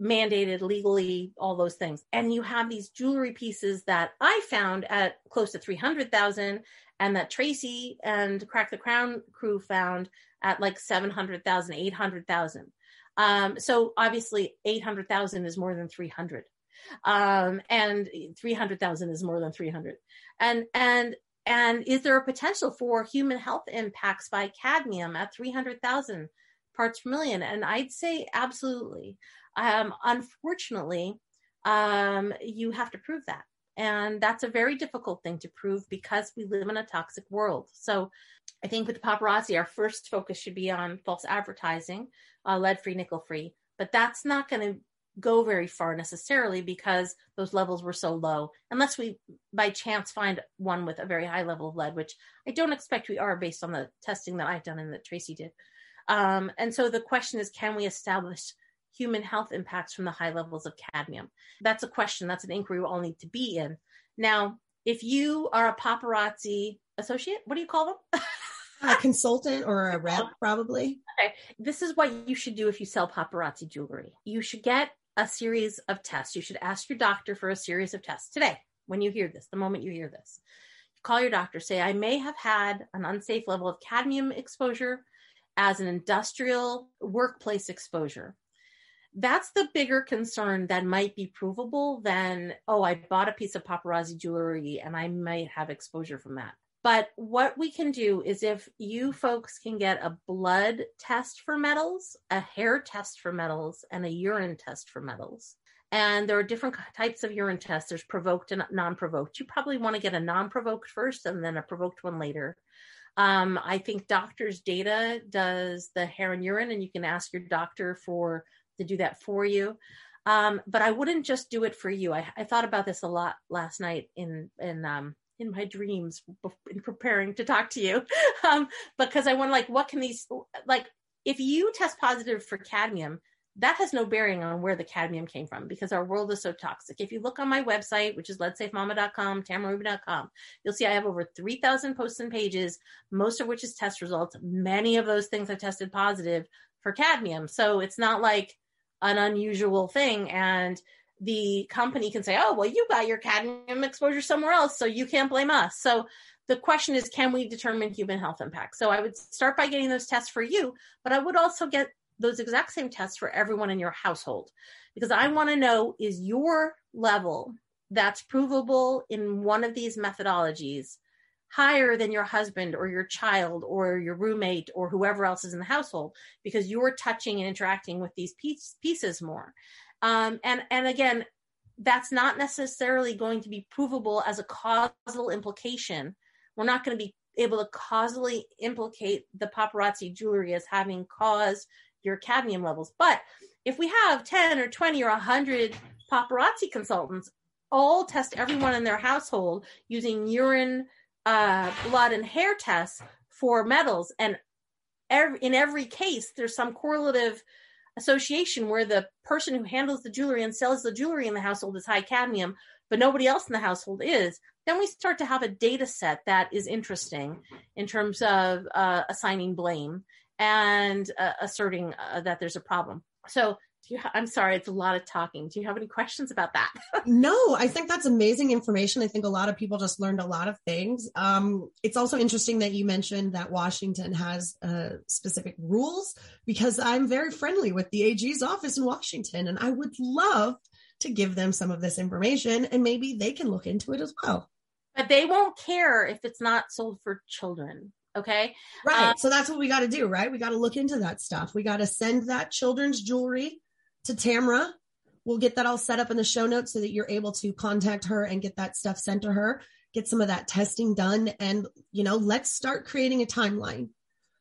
mandated legally all those things. And you have these jewelry pieces that i found at close to 300000 and that tracy and crack the crown crew found at like 700000 800000 um, so obviously 800000 is more than 300 um, and 300,000 is more than 300. And and and is there a potential for human health impacts by cadmium at 300,000 parts per million? And I'd say absolutely. Um, unfortunately, um, you have to prove that. And that's a very difficult thing to prove because we live in a toxic world. So I think with the paparazzi, our first focus should be on false advertising, uh, lead free, nickel free. But that's not going to go very far necessarily because those levels were so low, unless we by chance find one with a very high level of lead, which I don't expect we are based on the testing that I've done and that Tracy did. Um, and so the question is can we establish human health impacts from the high levels of cadmium? That's a question, that's an inquiry we all need to be in. Now, if you are a paparazzi associate, what do you call them? a <laughs> consultant or a rep, probably. Okay. This is what you should do if you sell paparazzi jewelry. You should get a series of tests. You should ask your doctor for a series of tests today when you hear this, the moment you hear this. Call your doctor, say, I may have had an unsafe level of cadmium exposure as an industrial workplace exposure. That's the bigger concern that might be provable than, oh, I bought a piece of paparazzi jewelry and I might have exposure from that. But what we can do is if you folks can get a blood test for metals, a hair test for metals, and a urine test for metals, and there are different types of urine tests. There's provoked and non-provoked. You probably want to get a non-provoked first and then a provoked one later. Um, I think Doctors Data does the hair and urine, and you can ask your doctor for to do that for you. Um, but I wouldn't just do it for you. I, I, thought about this a lot last night in in um, in my dreams in preparing to talk to you <laughs> um, because I want like what can these like if you test positive for cadmium that has no bearing on where the cadmium came from because our world is so toxic. If you look on my website, which is leadsafemama.com, tamararubin.com, you'll see I have over 3,000 posts and pages, most of which is test results. Many of those things have tested positive for cadmium. So it's not like an unusual thing. And the company can say, oh, well, you got your cadmium exposure somewhere else, so you can't blame us. So the question is, can we determine human health impact? So I would start by getting those tests for you, but I would also get those exact same tests for everyone in your household because I want to know is your level that's provable in one of these methodologies higher than your husband or your child or your roommate or whoever else is in the household because you're touching and interacting with these piece, pieces more. Um, and and again, that's not necessarily going to be provable as a causal implication. We're not going to be able to causally implicate the paparazzi jewelry as having caused your cadmium levels. But if we have 10 or 20 or 100 paparazzi consultants all test everyone in their household using urine, uh, blood, and hair tests for metals, and every, in every case, there's some correlative association where the person who handles the jewelry and sells the jewelry in the household is high cadmium, but nobody else in the household is, then we start to have a data set that is interesting in terms of uh, assigning blame and uh, asserting uh, that there's a problem. So ha- I'm sorry, it's a lot of talking. Do you have any questions about that? <laughs> no, I think that's amazing information. I think a lot of people just learned a lot of things. Um, it's also interesting that you mentioned that Washington has uh, specific rules because I'm very friendly with the AG's office in Washington, and I would love to give them some of this information and maybe they can look into it as well. But they won't care if it's not sold for children. Okay. Right. Um, so that's what we got to do, right? We got to look into that stuff. We got to send that children's jewelry to Tamara. We'll get that all set up in the show notes so that you're able to contact her and get that stuff sent to her, get some of that testing done. And, you know, let's start creating a timeline.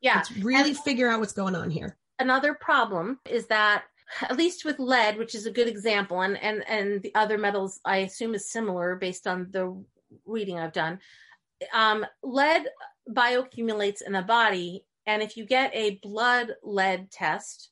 Yeah. Let's really and figure out what's going on here. Another problem is that at least with lead, which is a good example, and and and the other metals I assume is similar based on the reading I've done. Um, lead bioaccumulates in the body, and if you get a blood lead test,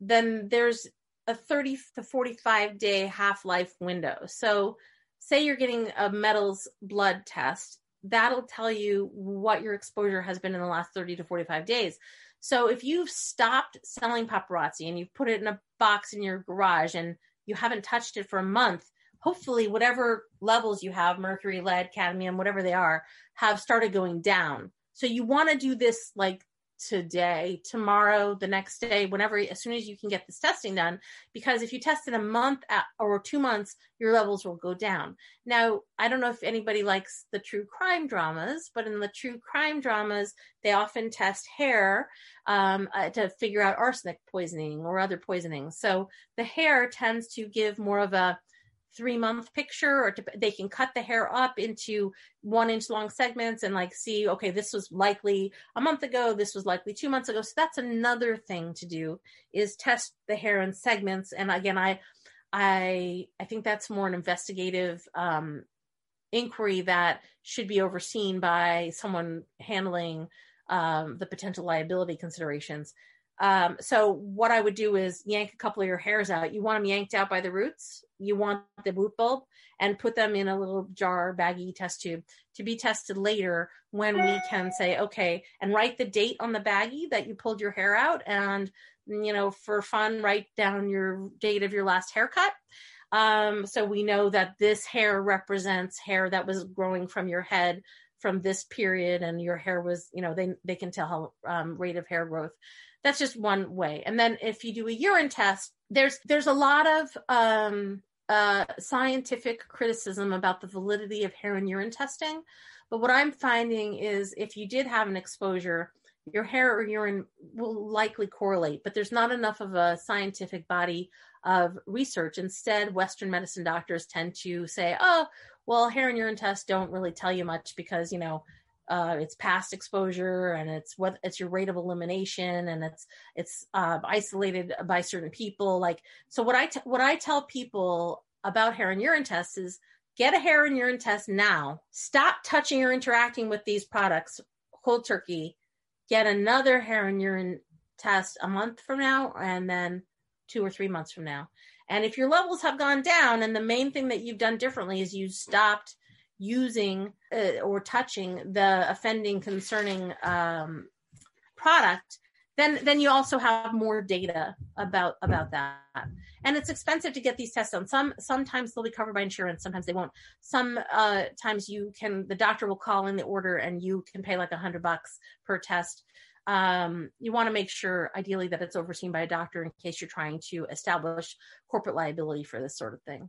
then there's a 30 to 45 day half life window. So, say you're getting a metals blood test, that'll tell you what your exposure has been in the last 30 to 45 days. So, if you've stopped selling paparazzi and you've put it in a box in your garage and you haven't touched it for a month, hopefully, whatever levels you have mercury, lead, cadmium, whatever they are have started going down. So, you want to do this like today, tomorrow, the next day, whenever, as soon as you can get this testing done. Because if you test in a month at, or two months, your levels will go down. Now, I don't know if anybody likes the true crime dramas, but in the true crime dramas, they often test hair um, uh, to figure out arsenic poisoning or other poisonings. So the hair tends to give more of a three month picture or to, they can cut the hair up into one inch long segments and like see okay this was likely a month ago this was likely two months ago. So that's another thing to do is test the hair in segments. And again i i i think that's more an investigative um inquiry that should be overseen by someone handling um, the potential liability considerations um, so what I would do is yank a couple of your hairs out. You want them yanked out by the roots. You want the root bulb and put them in a little jar, baggy test tube to be tested later when we can say, okay, and write the date on the baggie that you pulled your hair out. And, you know, for fun, write down your date of your last haircut. Um, so we know that this hair represents hair that was growing from your head from this period and your hair was, you know, they, they can tell how um, rate of hair growth that's just one way. And then if you do a urine test there's there's a lot of um, uh, scientific criticism about the validity of hair and urine testing. But what i'm finding is if you did have an exposure your hair or urine will likely correlate but there's not enough of a scientific body of research. Instead western medicine doctors tend to say oh well hair and urine tests don't really tell you much because you know uh, it's past exposure and it's what it's your rate of elimination and it's it's uh, isolated by certain people. Like so what I t- what I tell people about hair and urine tests is get a hair and urine test now. Stop touching or interacting with these products. Cold turkey. Get another hair and urine test a month from now and then two or three months from now. And if your levels have gone down and the main thing that you've done differently is you stopped using uh, or touching the offending concerning um, product, then then you also have more data about about that. And it's expensive to get these tests done. Some sometimes they'll be covered by insurance, sometimes they won't. Some uh, times you can the doctor will call in the order and you can pay like a hundred bucks per test. Um, you want to make sure, ideally, that it's overseen by a doctor in case you're trying to establish corporate liability for this sort of thing.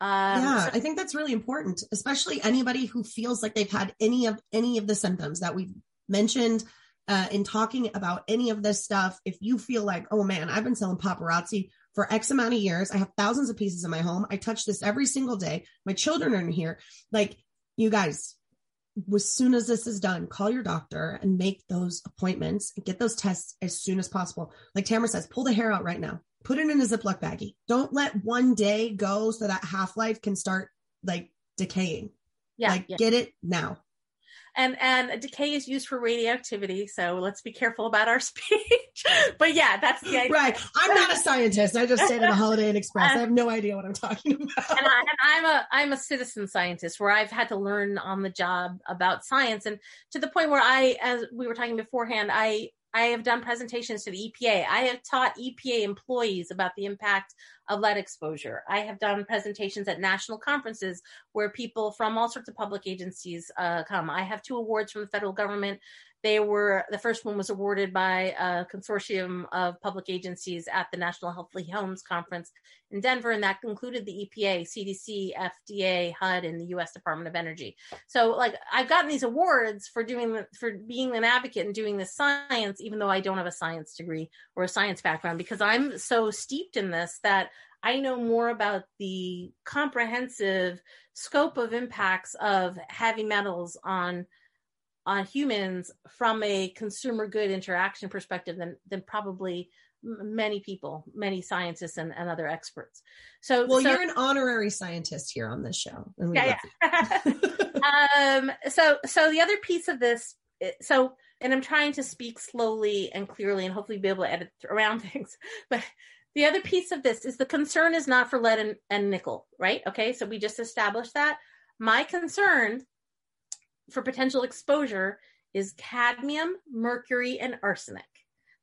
Um, yeah, so- I think that's really important, especially anybody who feels like they've had any of any of the symptoms that we've mentioned uh, in talking about any of this stuff. If you feel like, oh man, I've been selling paparazzi for X amount of years, I have thousands of pieces in my home, I touch this every single day. My children are in here. Like, you guys, as soon as this is done, call your doctor and make those appointments and get those tests as soon as possible. Like Tamara says, pull the hair out right now. Put it in a Ziploc baggie. Don't let one day go so that half life can start like decaying. yeah, like yeah. get it now. And and decay is used for radioactivity, so let's be careful about our <laughs> speech. but yeah, that's the idea. Right. I'm not a scientist. I just stayed at a <laughs> Holiday Inn Express. I have no idea what I'm talking about. and, I, and I'm a I'm a citizen scientist where I've had to learn on the job about science, and to the point where I, as we were talking beforehand, I I have done presentations to the EPA. I have taught EPA employees about the impact of lead exposure. I have done presentations at national conferences where people from all sorts of public agencies uh, come. I have two awards from the federal government. They were the first one was awarded by a consortium of public agencies at the National Healthy Homes Conference in Denver, and that included the EPA, CDC, FDA, HUD, and the U.S. Department of Energy. So, like, I've gotten these awards for doing the, for being an advocate and doing this science, even though I don't have a science degree or a science background, because I'm so steeped in this that I know more about the comprehensive scope of impacts of heavy metals on on humans from a consumer good interaction perspective than than probably many people, many scientists and, and other experts. So, well, so, you're an honorary scientist here on this show. yeah, yeah. <laughs> um, so, so the other piece of this, so, and I'm trying to speak slowly and clearly, and hopefully be able to edit around <laughs> things, but. The other piece of this is the concern is not for lead and, and nickel, right? Okay, so we just established that. My concern for potential exposure is cadmium, mercury, and arsenic.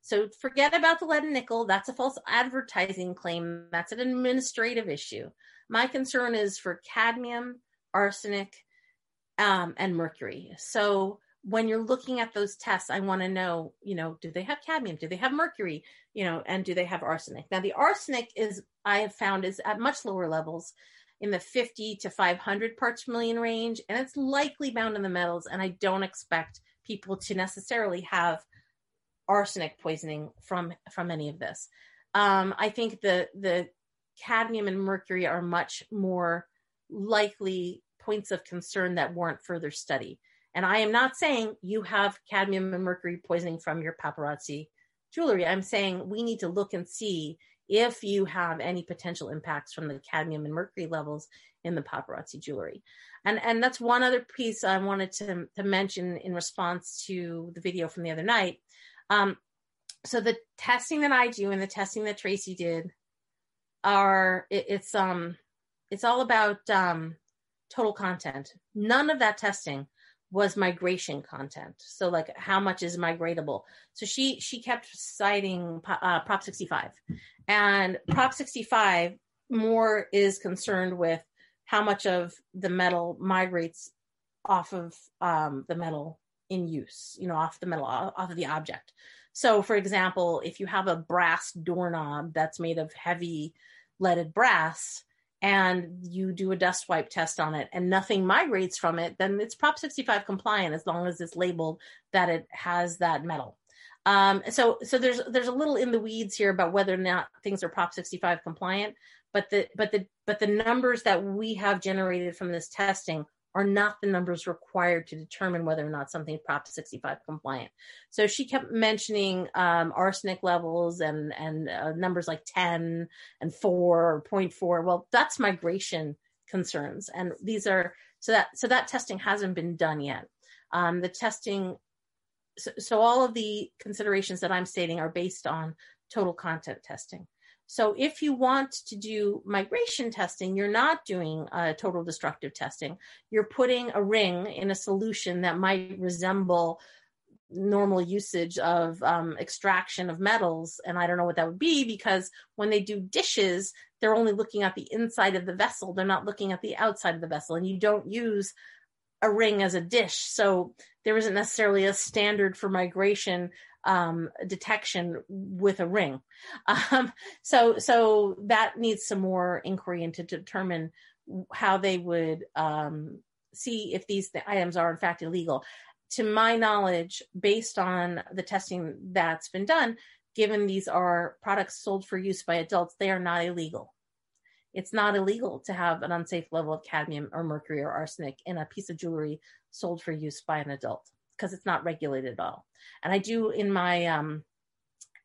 So forget about the lead and nickel. That's a false advertising claim. That's an administrative issue. My concern is for cadmium, arsenic, um, and mercury. So when you're looking at those tests, I want to know, you know, do they have cadmium? Do they have mercury? You know, and do they have arsenic? Now, the arsenic is, I have found, is at much lower levels in the 50 to 500 parts per million range, and it's likely bound in the metals. And I don't expect people to necessarily have arsenic poisoning from from any of this. Um, I think the the cadmium and mercury are much more likely points of concern that warrant further study. And I am not saying you have cadmium and mercury poisoning from your paparazzi jewelry. I'm saying we need to look and see if you have any potential impacts from the cadmium and mercury levels in the paparazzi jewelry. And and that's one other piece I wanted to, to mention in response to the video from the other night. Um, so the testing that I do and the testing that Tracy did are it, it's um it's all about um total content. None of that testing was migration content. So like how much is migratable? So she she kept citing uh, Prop 65, and Prop 65 more is concerned with how much of the metal migrates off of um, the metal in use, you know, off the metal, off of the object. So, for example, if you have a brass doorknob that's made of heavy leaded brass, and you do a dust wipe test on it and nothing migrates from it, then it's Prop 65 compliant as long as it's labeled that it has that metal. Um, so so there's there's a little in the weeds here about whether or not things are Prop 65 compliant, but the but the but the numbers that we have generated from this testing are not the numbers required to determine whether or not something is Prop 65 compliant. So she kept mentioning um, arsenic levels and and uh, numbers like 10 and 4 or 0.4. Well, that's migration concerns, and these are so that so that testing hasn't been done yet. Um, the testing so, so all of the considerations that I'm stating are based on total content testing. So if you want to do migration testing, you're not doing uh, total destructive testing. You're putting a ring in a solution that might resemble normal usage of um, extraction of metals. And I don't know what that would be because when they do dishes, they're only looking at the inside of the vessel. They're not looking at the outside of the vessel. And you don't use a ring as a dish. So there isn't necessarily a standard for migration um, detection with a ring. <laughs> Um, so, so that needs some more inquiry into determine how they would um, see if these items are in fact illegal. To my knowledge, based on the testing that's been done, given these are products sold for use by adults, they are not illegal. It's not illegal to have an unsafe level of cadmium or mercury or arsenic in a piece of jewelry sold for use by an adult because it's not regulated at all. And I do in my um,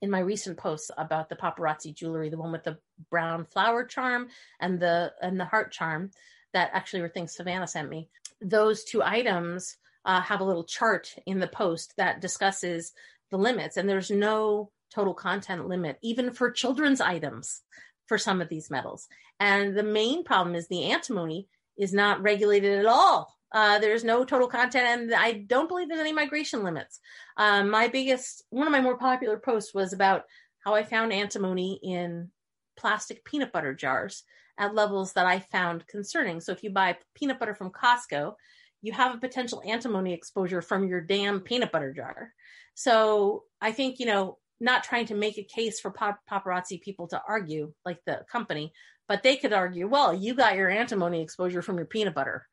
in my recent posts about the paparazzi jewelry, the one with the brown flower charm and the and the heart charm, that actually were things Savannah sent me. Those two items uh, have a little chart in the post that discusses the limits, and there's no total content limit even for children's items for some of these metals. And the main problem is the antimony is not regulated at all uh, there's no total content, and I don't believe there's any migration limits. Um, my biggest, one of my more popular posts was about how I found antimony in plastic peanut butter jars at levels that I found concerning. So if you buy peanut butter from Costco, you have a potential antimony exposure from your damn peanut butter jar. So I think, you know, not trying to make a case for pap- paparazzi people to argue, like the company, but they could argue, well, you got your antimony exposure from your peanut butter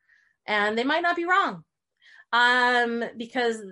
and they might not be wrong um, because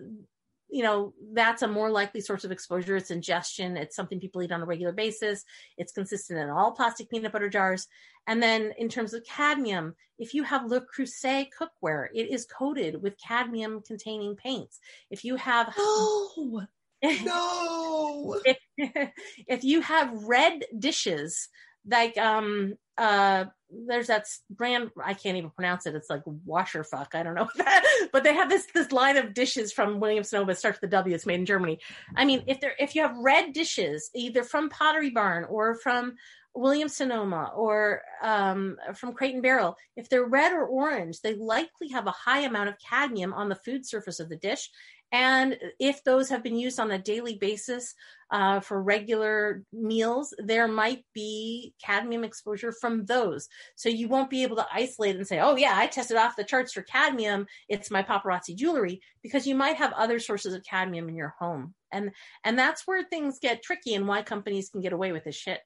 you know that's a more likely source of exposure. It's ingestion. It's something people eat on a regular basis. It's consistent in all plastic peanut butter jars. And then in terms of cadmium if you have le creuset cookware it is coated with cadmium containing paints. If you have oh <gasps> no! <laughs> If, <laughs> if you have red dishes like um uh there's that brand I can't even pronounce it. It's like washer fuck. I don't know that, <laughs> but they have this this line of dishes from Williams Sonoma. It starts with the W. It's made in Germany. I mean, if they're if you have red dishes, either from Pottery Barn or from Williams Sonoma or um, from Crate and Barrel, if they're red or orange, they likely have a high amount of cadmium on the food surface of the dish, and if those have been used on a daily basis uh, for regular meals, there might be cadmium exposure from those. So you won't be able to isolate and say, oh, yeah, I tested off the charts for cadmium. It's my paparazzi jewelry, because you might have other sources of cadmium in your home. And, and that's where things get tricky and why companies can get away with this shit.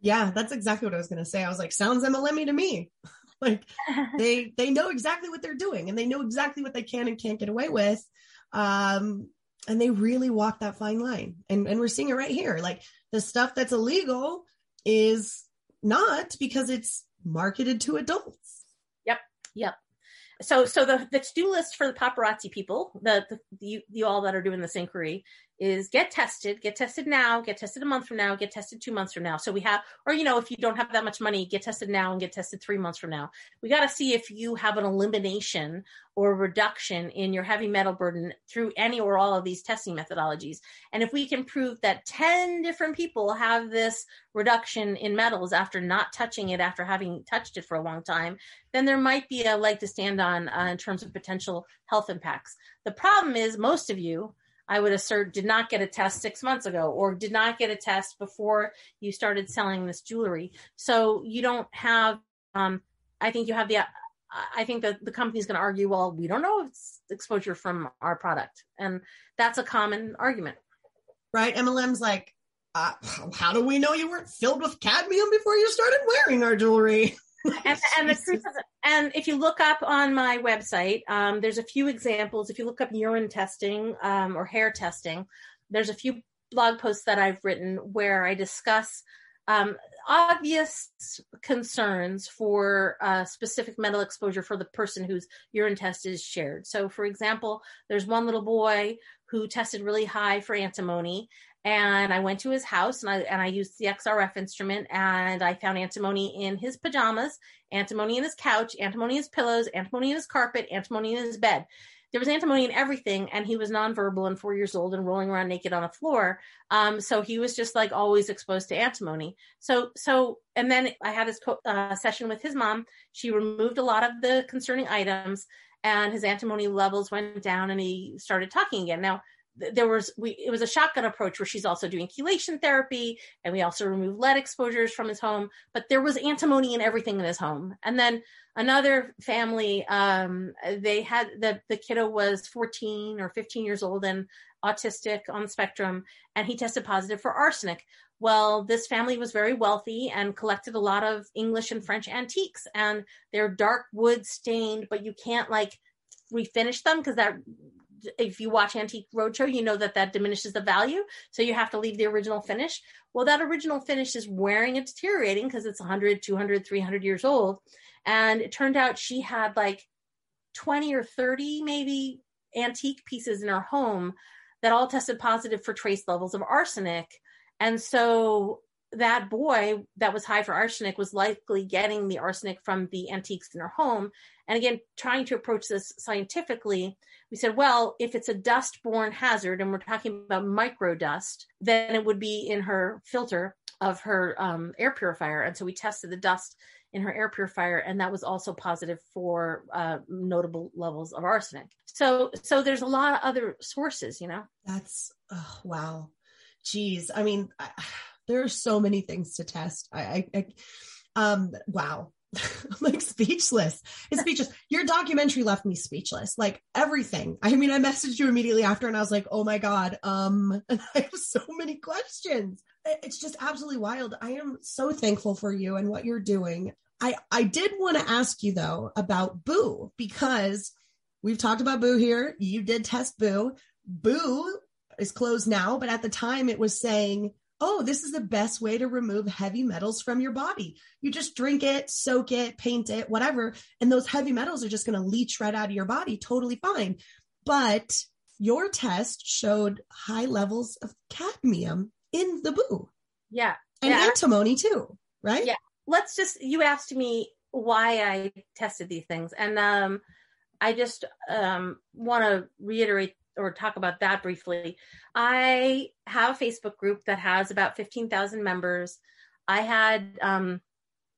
Yeah, that's exactly what I was going to say. I was like, sounds MLM to me. <laughs> like <laughs> they they know exactly what they're doing and they know exactly what they can and can't get away with um, and they really walk that fine line. And, and we're seeing it right here. Like the stuff that's illegal is not because it's marketed to adults. Yep. Yep. So, so the, the to-do list for the paparazzi people, the, the, you, you all that are doing this inquiry is get tested, get tested now, get tested a month from now, get tested two months from now. So we have, or, you know, if you don't have that much money, get tested now and get tested three months from now. We got to see if you have an elimination or reduction in your heavy metal burden through any or all of these testing methodologies. And if we can prove that 10 different people have this reduction in metals after not touching it, after having touched it for a long time, then there might be a leg to stand on uh, in terms of potential health impacts. The problem is most of you I would assert did not get a test six months ago or did not get a test before you started selling this jewelry. So you don't have, um, I think you have the, I think that the company's going to argue, well, we don't know if it's exposure from our product. And that's a common argument. Right. MLM's like, uh, how do we know you weren't filled with cadmium before you started wearing our jewelry? <laughs> and, and the and if you look up on my website, um, there's a few examples. If you look up urine testing um, or hair testing, there's a few blog posts that I've written where I discuss um, obvious concerns for uh, specific metal exposure for the person whose urine test is shared. So, for example, there's one little boy who tested really high for antimony, and I went to his house and I and I used the XRF instrument and I found antimony in his pajamas, antimony in his couch, antimony in his pillows, antimony in his carpet, antimony in his bed. There was antimony in everything, and he was nonverbal and four years old and rolling around naked on the floor. Um, so he was just like always exposed to antimony. So, so, and then I had this co- uh, session with his mom. She removed a lot of the concerning items, and his antimony levels went down, and he started talking again. Now, there was we it was a shotgun approach where she's also doing chelation therapy and we also removed lead exposures from his home but there was antimony in everything in his home. And then another family um they had the the kiddo was 14 or 15 years old and autistic on spectrum and he tested positive for arsenic. Well this family was very wealthy and collected a lot of english and french antiques and they're dark wood stained but you can't like refinish them because that if you watch Antique Roadshow, you know that that diminishes the value. So you have to leave the original finish. Well, that original finish is wearing and deteriorating because it's 100, 200, 300 years old. And it turned out she had like 20 or 30 maybe antique pieces in her home that all tested positive for trace levels of arsenic. And so that boy that was high for arsenic was likely getting the arsenic from the antiques in her home. And again, trying to approach this scientifically, we said, well, if it's a dust borne hazard and we're talking about micro dust, then it would be in her filter of her um, air purifier. And so we tested the dust in her air purifier, and that was also positive for uh, notable levels of arsenic. So, so there's a lot of other sources, you know. That's oh, wow, geez. I mean, I, there are so many things to test. I, I, I um, wow. <laughs> I'm like speechless. It's speechless. Your documentary left me speechless. Like everything. I mean, I messaged you immediately after and I was like, oh my God. Um, <laughs> and I have so many questions. It's just absolutely wild. I am so thankful for you and what you're doing. I, I did want to ask you though about Boo because we've talked about Boo here. You did test Boo. Boo is closed now, but at the time it was saying oh, this is the best way to remove heavy metals from your body. You just drink it, soak it, paint it, whatever. And those heavy metals are just going to leach right out of your body, totally fine. But your test showed high levels of cadmium in the boo. Yeah. And yeah. antimony too, right? Yeah. Let's just, you asked me why I tested these things. And um, I just um, want to reiterate or talk about that briefly. I have a Facebook group that has about 15,000 members. I had um,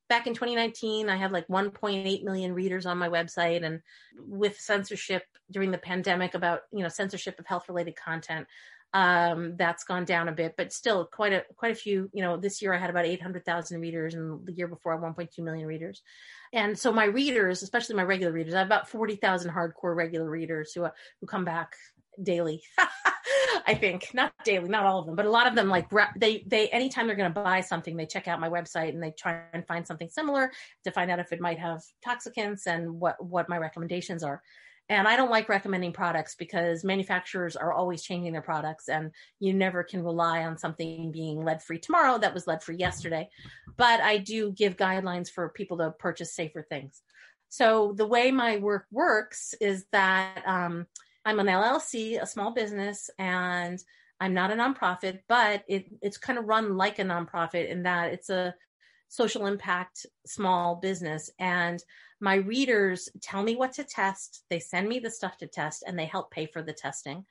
back in 2019, I had like 1.8 million readers on my website, and with censorship during the pandemic about you know censorship of health related content, um, that's gone down a bit, but still quite a quite a few. You know, this year I had about 800,000 readers, and the year before 1.2 million readers. And so my readers, especially my regular readers, I have about 40,000 hardcore regular readers who who come back daily. <laughs> I think not daily, not all of them, but a lot of them like they they anytime they're going to buy something, they check out my website and they try and find something similar to find out if it might have toxicants and what what my recommendations are. And I don't like recommending products because manufacturers are always changing their products and you never can rely on something being lead free tomorrow that was lead free yesterday. But I do give guidelines for people to purchase safer things. So the way my work works is that um, I'm an LLC, a small business, and I'm not a nonprofit, but it, it's kind of run like a nonprofit in that it's a social impact small business. And my readers tell me what to test. They send me the stuff to test and they help pay for the testing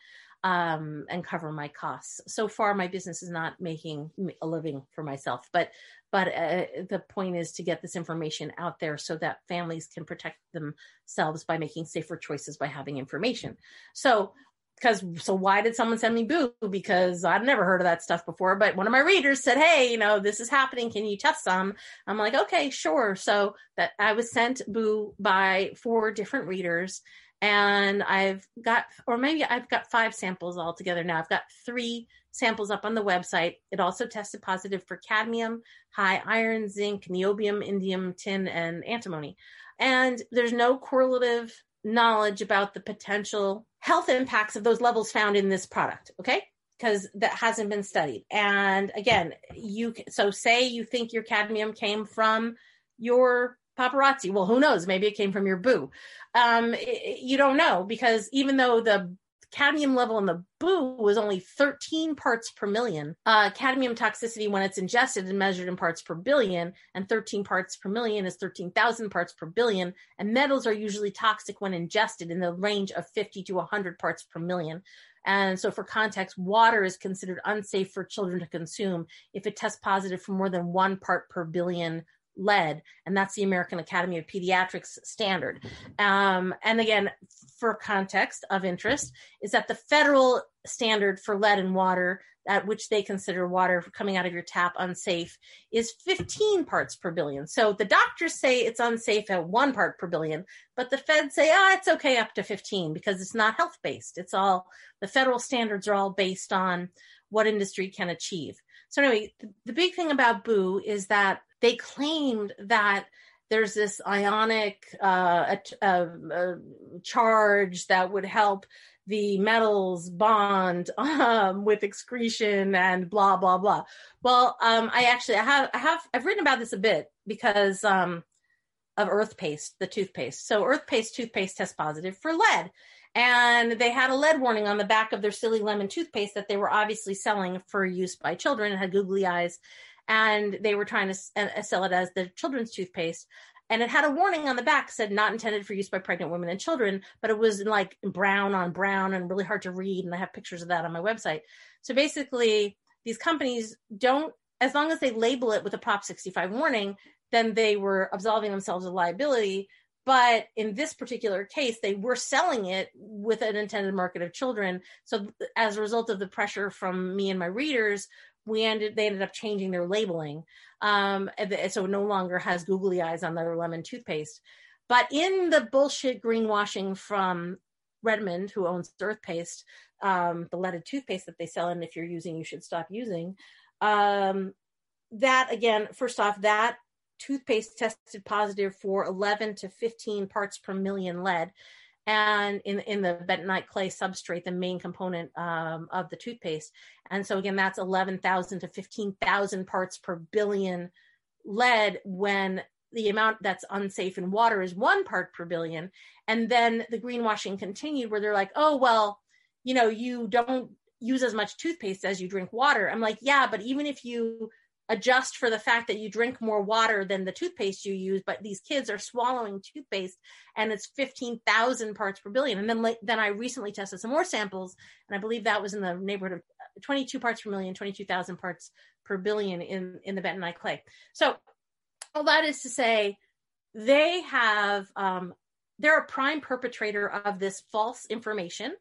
um, and cover my costs. So far, my business is not making a living for myself, but but uh, the point is to get this information out there so that families can protect themselves by making safer choices by having information. So because so why did someone send me boo because i'd never heard of that stuff before but one of my readers said hey you know this is happening can you test some i'm like okay sure so that i was sent boo by four different readers and I've got, or maybe I've got five samples altogether now. I've got three samples up on the website. It also tested positive for cadmium, high iron, zinc, niobium, indium, tin, and antimony. And there's no correlative knowledge about the potential health impacts of those levels found in this product. Okay. Because that hasn't been studied. And again, you, so say you think your cadmium came from your paparazzi. Well, who knows? Maybe it came from your boo. Um, it, you don't know because even though the cadmium level in the boo was only 13 parts per million. Uh, cadmium toxicity when it's ingested and measured in parts per billion, and 13 parts per million is 13,000 parts per billion. And metals are usually toxic when ingested in the range of 50 to 100 parts per million. And so, for context, water is considered unsafe for children to consume if it tests positive for more than one part per billion lead, and that's the American Academy of Pediatrics standard. Um, and again, for context of interest, is that the federal standard for lead in water, at which they consider water coming out of your tap unsafe, is 15 parts per billion. So the doctors say it's unsafe at one part per billion, but the feds say, ah, oh, it's okay up to 15 because it's not health based. It's all the federal standards are all based on what industry can achieve. So anyway, the big thing about Boo is that they claimed that there's this ionic uh, a, a, a charge that would help the metals bond <laughs> um, with excretion and blah blah blah. Well, um, I actually I have I have I've written about this a bit because um, of Earthpaste, the toothpaste. So Earthpaste toothpaste tests positive for lead, and they had a lead warning on the back of their silly lemon toothpaste that they were obviously selling for use by children. and had googly eyes and they were trying to uh, sell it as the children's toothpaste. And it had a warning on the back said not intended for use by pregnant women and children but it was like brown on brown and really hard to read and i have pictures of that on my website. So basically these companies don't as long as they label it with a prop 65 warning then they were absolving themselves of liability. But in this particular case they were selling it with an intended market of children. So as a result of the pressure from me and my readers we ended they ended up changing their labeling um so no longer has googly eyes on their lemon toothpaste. But in the bullshit greenwashing from redmond who owns Earthpaste um the leaded toothpaste that they sell and if you're using you should stop using um that again first off that toothpaste tested positive for 11 to 15 parts per million lead and in in the bentonite clay substrate, the main component um, of the toothpaste. And so again, that's eleven thousand to fifteen thousand parts per billion lead when the amount that's unsafe in water is one part per billion. And then the greenwashing continued where they're like, oh well, you know, you don't use as much toothpaste as you drink water. I'm like, yeah, but even if you adjust for the fact that you drink more water than the toothpaste you use but these kids are swallowing toothpaste and it's 15,000 parts per billion. And then then I recently tested some more samples and I believe that was in the neighborhood of 22 parts per million 22,000 parts per billion in in the bentonite clay. So all that is to say they have um, they're a prime perpetrator of this false information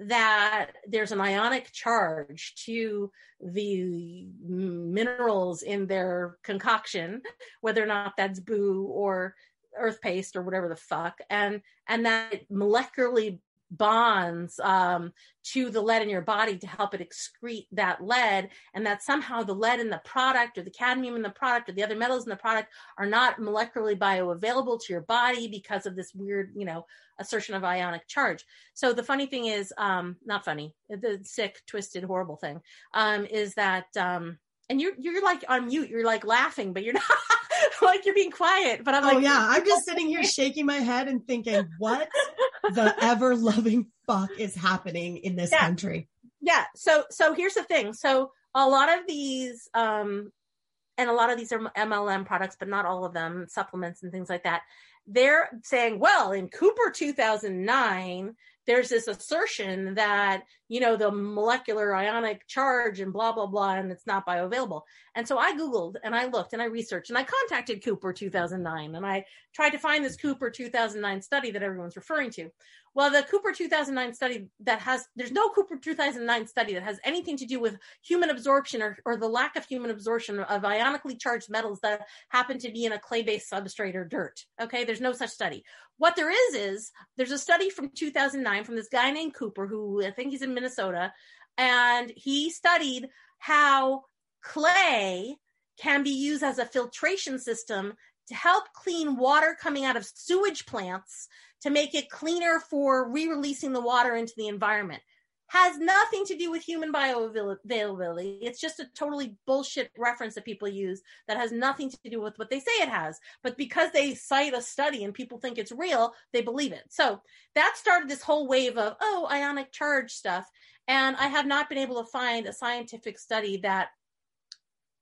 that there's an ionic charge to the minerals in their concoction, whether or not that's boo or Earthpaste or whatever the fuck, and and that molecularly bonds um, to the lead in your body to help it excrete that lead, and that somehow the lead in the product or the cadmium in the product or the other metals in the product are not molecularly bioavailable to your body because of this weird, you know, assertion of ionic charge. So the funny thing is, um, not funny, the sick, twisted, horrible thing um, is that, um, and you're you're like on mute, you're like laughing, but you're <laughs> not. <laughs> like you're being quiet, but I'm oh, like, oh yeah, I'm just sitting here shaking my head and thinking, <laughs> what the ever loving fuck is happening in this yeah. country? Yeah. So, so here's the thing. So a lot of these, um, and a lot of these are MLM products, but not all of them, supplements and things like that. They're saying, well, in Cooper 2009, there's this assertion that you know the molecular ionic charge and blah blah blah and it's not bioavailable and so i googled and i looked and i researched and i contacted cooper 2009 and i tried to find this cooper 2009 study that everyone's referring to well, the Cooper 2009 study that has, there's no Cooper 2009 study that has anything to do with human absorption or, or the lack of human absorption of ionically charged metals that happen to be in a clay based substrate or dirt. Okay. There's no such study. What there is, is there's a study from 2009 from this guy named Cooper, who I think he's in Minnesota, and he studied how clay can be used as a filtration system to help clean water coming out of sewage plants to make it cleaner for re-releasing the water into the environment. Has nothing to do with human bioavailability. It's just a totally bullshit reference that people use that has nothing to do with what they say it has. But because they cite a study and people think it's real, they believe it. So that started this whole wave of, oh, ionic charge stuff. And I have not been able to find a scientific study that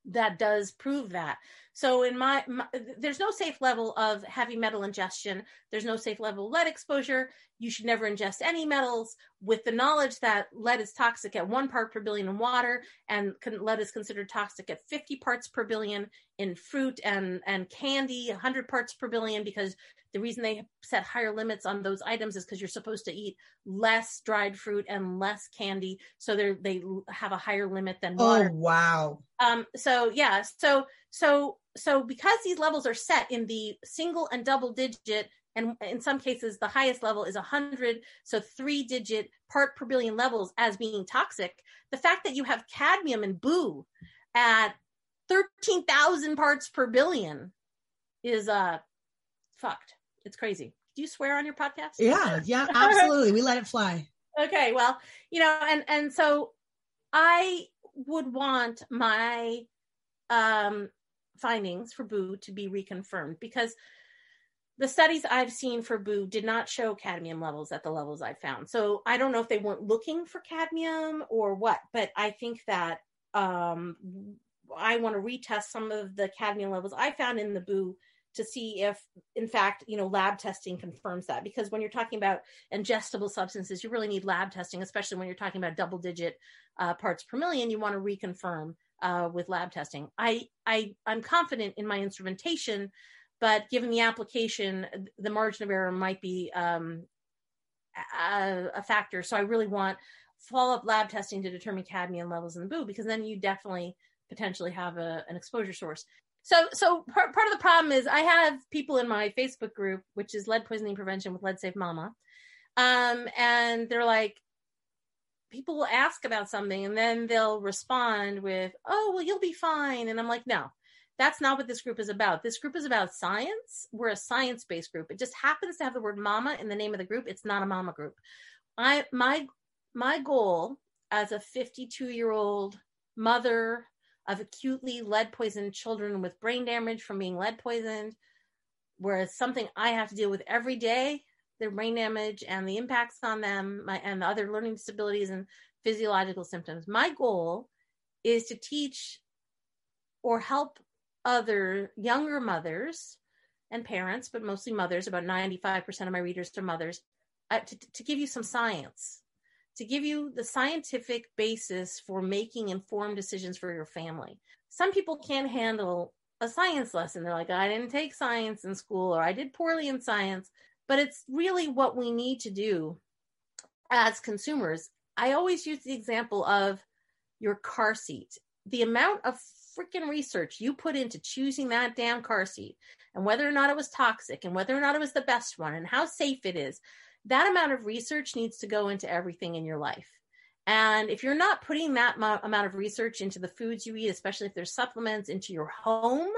that does prove that. So in my, my, there's no safe level of heavy metal ingestion. There's no safe level of lead exposure. You should never ingest any metals with the knowledge that lead is toxic at one part per billion in water and lead is considered toxic at 50 parts per billion in fruit and, and candy, 100 parts per billion because the reason they set higher limits on those items is because you're supposed to eat less dried fruit and less candy. So they they have a higher limit than water. Oh, wow. Um, so yeah, so, so so because these levels are set in the single and double digit and in some cases the highest level is 100 so three digit part per billion levels as being toxic the fact that you have cadmium and boo at 13,000 parts per billion is uh fucked. It's crazy. Do you swear on your podcast? Yeah yeah absolutely. We let it fly. <laughs> Okay well you know and and so i would want my um findings for Boo to be reconfirmed because the studies I've seen for Boo did not show cadmium levels at the levels I found. So I don't know if they weren't looking for cadmium or what, but I think that um, I want to retest some of the cadmium levels I found in the Boo to see if in fact you know lab testing confirms that because when you're talking about ingestible substances you really need lab testing especially when you're talking about double digit uh, parts per million you want to reconfirm uh, with lab testing. I, I, I'm confident in my instrumentation, but given the application, the margin of error might be um, a, a, factor. So I really want follow up lab testing to determine cadmium levels in the boo, because then you definitely potentially have a, an exposure source. So, so part, part of the problem is I have people in my Facebook group, which is lead poisoning prevention with Lead Safe Mama. Um, and they're like, people will ask about something and then they'll respond with, oh, well, you'll be fine. And I'm like, no, that's not what this group is about. This group is about science. We're a science based group. It just happens to have the word mama in the name of the group. It's not a mama group. I, my, my goal as a 52 year old mother of acutely lead poisoned children with brain damage from being lead poisoned, whereas something I have to deal with every day their brain damage and the impacts on them and the other learning disabilities and physiological symptoms. My goal is to teach or help other younger mothers and parents, but mostly mothers, about 95% of my readers are mothers, uh, to, to give you some science, to give you the scientific basis for making informed decisions for your family. Some people can't handle a science lesson. They're like, I didn't take science in school or I did poorly in science but it's really what we need to do as consumers. I always use the example of your car seat. The amount of freaking research you put into choosing that damn car seat and whether or not it was toxic and whether or not it was the best one and how safe it is, that amount of research needs to go into everything in your life. And if you're not putting that mo- amount of research into the foods you eat, especially if there's supplements, into your home,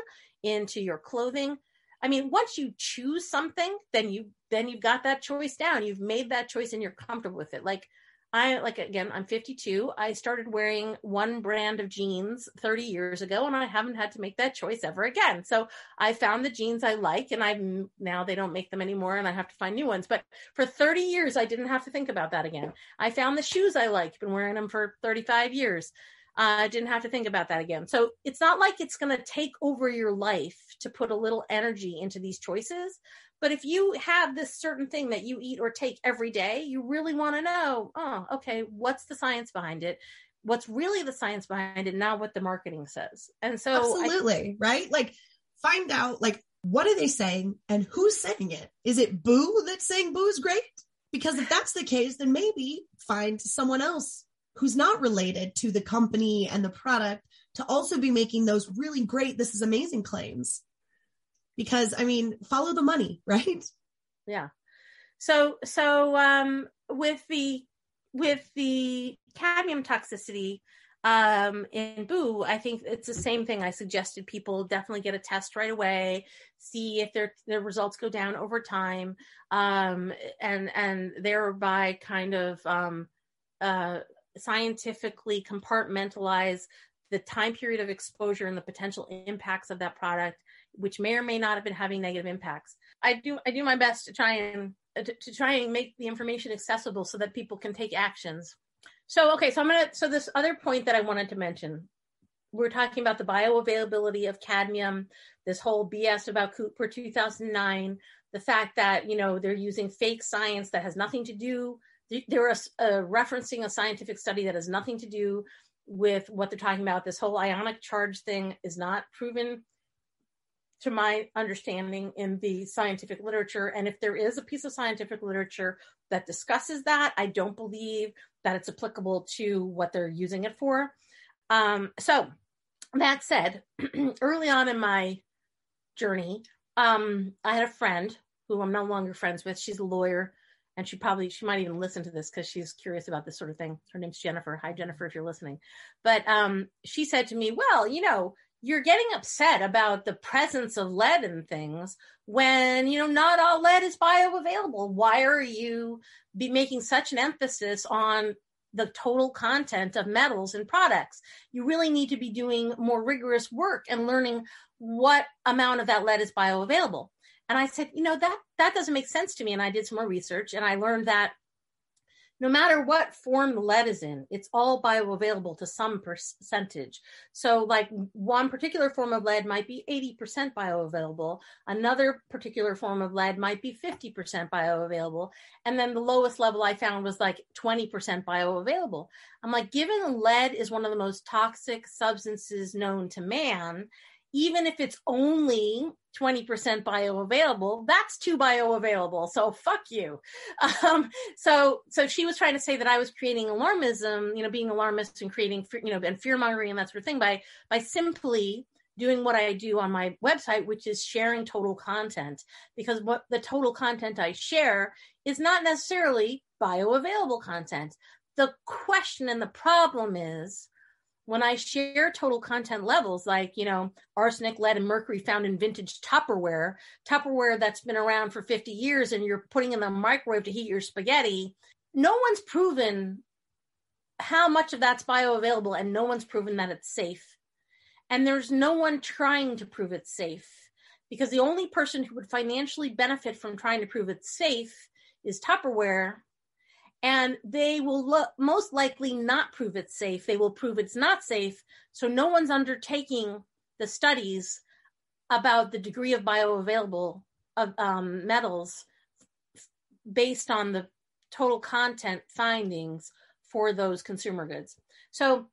into your clothing, I mean, once you choose something, then you then you've got that choice down. You've made that choice and you're comfortable with it. Like I like again, I'm 52. I started wearing one brand of jeans 30 years ago and I haven't had to make that choice ever again. So I found the jeans I like and I'm now they don't make them anymore and I have to find new ones. But for 30 years I didn't have to think about that again. I found the shoes I like, been wearing them for 35 years. Uh, didn't have to think about that again. So it's not like it's going to take over your life to put a little energy into these choices. But if you have this certain thing that you eat or take every day, you really want to know, oh, okay, what's the science behind it? What's really the science behind it, not what the marketing says. And so Absolutely, I, right? Like find out like what are they saying and who's saying it? Is it Boo that's saying Boo's great? Because if that's the case, then maybe find someone else who's not related to the company and the product to also be making those really great, this is amazing claims. Because I mean, follow the money, <laughs> right? Yeah. So, so, um, with the, with the cadmium toxicity, um, in Boo, I think it's the same thing. I suggested people definitely get a test right away, see if their their results go down over time, um, and and thereby kind of um, uh, scientifically compartmentalize the time period of exposure and the potential impacts of that product, which may or may not have been having negative impacts. I do I do my best to try and uh, to, to try and make the information accessible so that people can take actions. So okay, so I'm gonna so this other point that I wanted to mention. We're talking about the bioavailability of cadmium, this whole BS about Cooper 2009, the fact that you know they're using fake science that has nothing to do. They're referencing a scientific study that has nothing to do with what they're talking about. This whole ionic charge thing is not proven to my understanding in the scientific literature. And if there is a piece of scientific literature that discusses that, I don't believe that it's applicable to what they're using it for. Um, so that said, <clears throat> early on in my journey, um, I had a friend who I'm no longer friends with. She's a lawyer and she probably she might even listen to this because she's curious about this sort of thing. Her name's jennifer. Hi jennifer if you're listening. But um, she said to me well you know you're getting upset about the presence of lead in things when you know not all lead is bioavailable. Why are you be making such an emphasis on the total content of metals in products? You really need to be doing more rigorous work and learning what amount of that lead is bioavailable and I said, you know, that that doesn't make sense to me. And I did some more research and I learned that no matter what form the lead is in, it's all bioavailable to some percentage. So, like one particular form of lead might be 80% bioavailable, another particular form of lead might be 50% bioavailable. And then the lowest level I found was like 20% bioavailable. I'm like, given lead is one of the most toxic substances known to man, even if it's only 20% bioavailable, that's too bioavailable. So fuck you. <laughs> Um, so, so she was trying to say that I was creating alarmism, you know, being alarmist and creating, you know, and fear mongering and that sort of thing by, by simply doing what I do on my website, which is sharing total content because what the total content I share is not necessarily bioavailable content. The question and the problem is, when I share total content levels, like, you know, arsenic, lead, and mercury found in vintage Tupperware, Tupperware that's been around for 50 years and you're putting in the microwave to heat your spaghetti, no one's proven how much of that's bioavailable and no one's proven that it's safe. And there's no one trying to prove it's safe because the only person who would financially benefit from trying to prove it's safe is Tupperware and they will lo- most likely not prove it's safe. They will prove it's not safe. So no one's undertaking the studies about the degree of bioavailable of um, metals based on the total content findings for those consumer goods. So,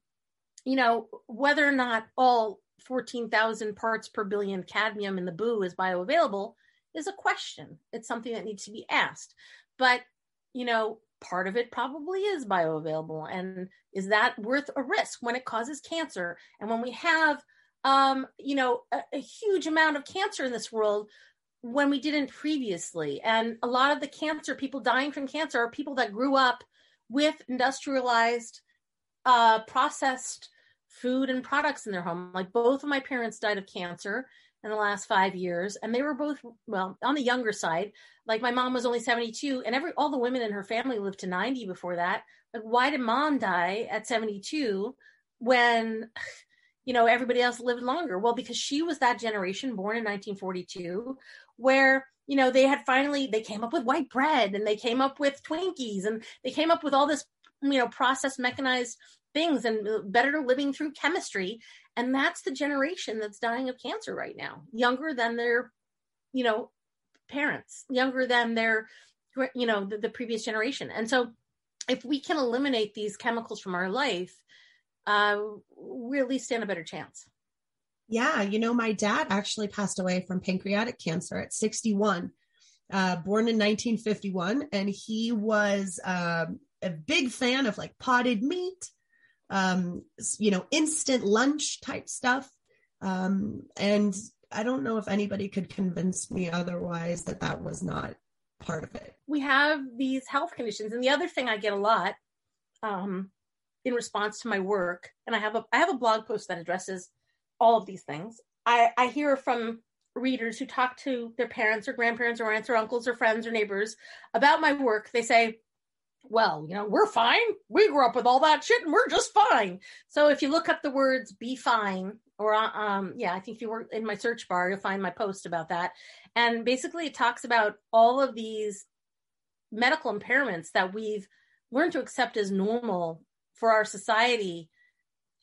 you know, whether or not all 14,000 parts per billion cadmium in the boo is bioavailable is a question. It's something that needs to be asked. But, you know, part of it probably is bioavailable and is that worth a risk when it causes cancer? And when we have um, you know a, a huge amount of cancer in this world when we didn't previously and a lot of the cancer people dying from cancer are people that grew up with industrialized uh, processed food and products in their home. Like both of my parents died of cancer in the last five years and they were both well on the younger side like my mom was only 72 and every all the women in her family lived to 90 before that. Like why did mom die at 72 when <sighs> you know everybody else lived longer? Well because she was that generation born in 1942 where you know they had finally they came up with white bread and they came up with twinkies and they came up with all this you know processed mechanized things and uh, better living through chemistry and that's the generation that's dying of cancer right now younger than their you know parents younger than their you know the, the previous generation. And so if we can eliminate these chemicals from our life uh, we at least stand a better chance. Yeah you know my dad actually passed away from pancreatic cancer at 61 uh, born in 1951 and he was um, a big fan of like potted meat um, you know, instant lunch type stuff. Um, and I don't know if anybody could convince me otherwise that that was not part of it. We have these health conditions, and the other thing I get a lot um, in response to my work, and I have a I have a blog post that addresses all of these things. I, I hear from readers who talk to their parents or grandparents or aunts or uncles or friends or neighbors about my work. They say, well, you know, we're fine. We grew up with all that shit and we're just fine. So if you look up the words be fine, or uh, um, yeah, I think if you were in my search bar, you'll find my post about that. And basically, it talks about all of these medical impairments that we've learned to accept as normal for our society.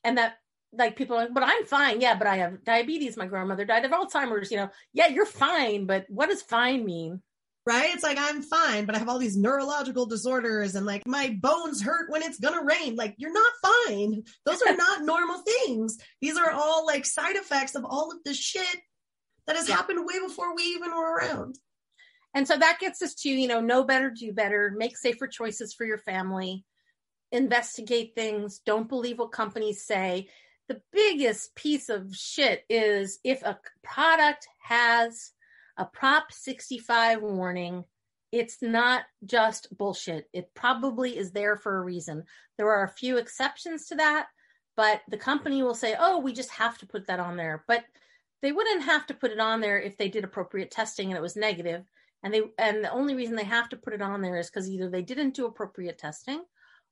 And that, like, people are like, but I'm fine. Yeah, but I have diabetes. My grandmother died of Alzheimer's. You know, yeah, you're fine. But what does fine mean? Right? It's like I'm fine, but I have all these neurological disorders and like my bones hurt when it's gonna rain. Like you're not fine. Those are not <laughs> normal things. These are all like side effects of all of the shit that has yeah. happened way before we even were around. And so that gets us to, you know, know better, do better, make safer choices for your family, investigate things, don't believe what companies say. The biggest piece of shit is if a product has a Prop 65 warning, it's not just bullshit. It probably is there for a reason. There are a few exceptions to that, but the company will say, oh, we just have to put that on there. But they wouldn't have to put it on there if they did appropriate testing and it was negative. And they and the only reason they have to put it on there is because either they didn't do appropriate testing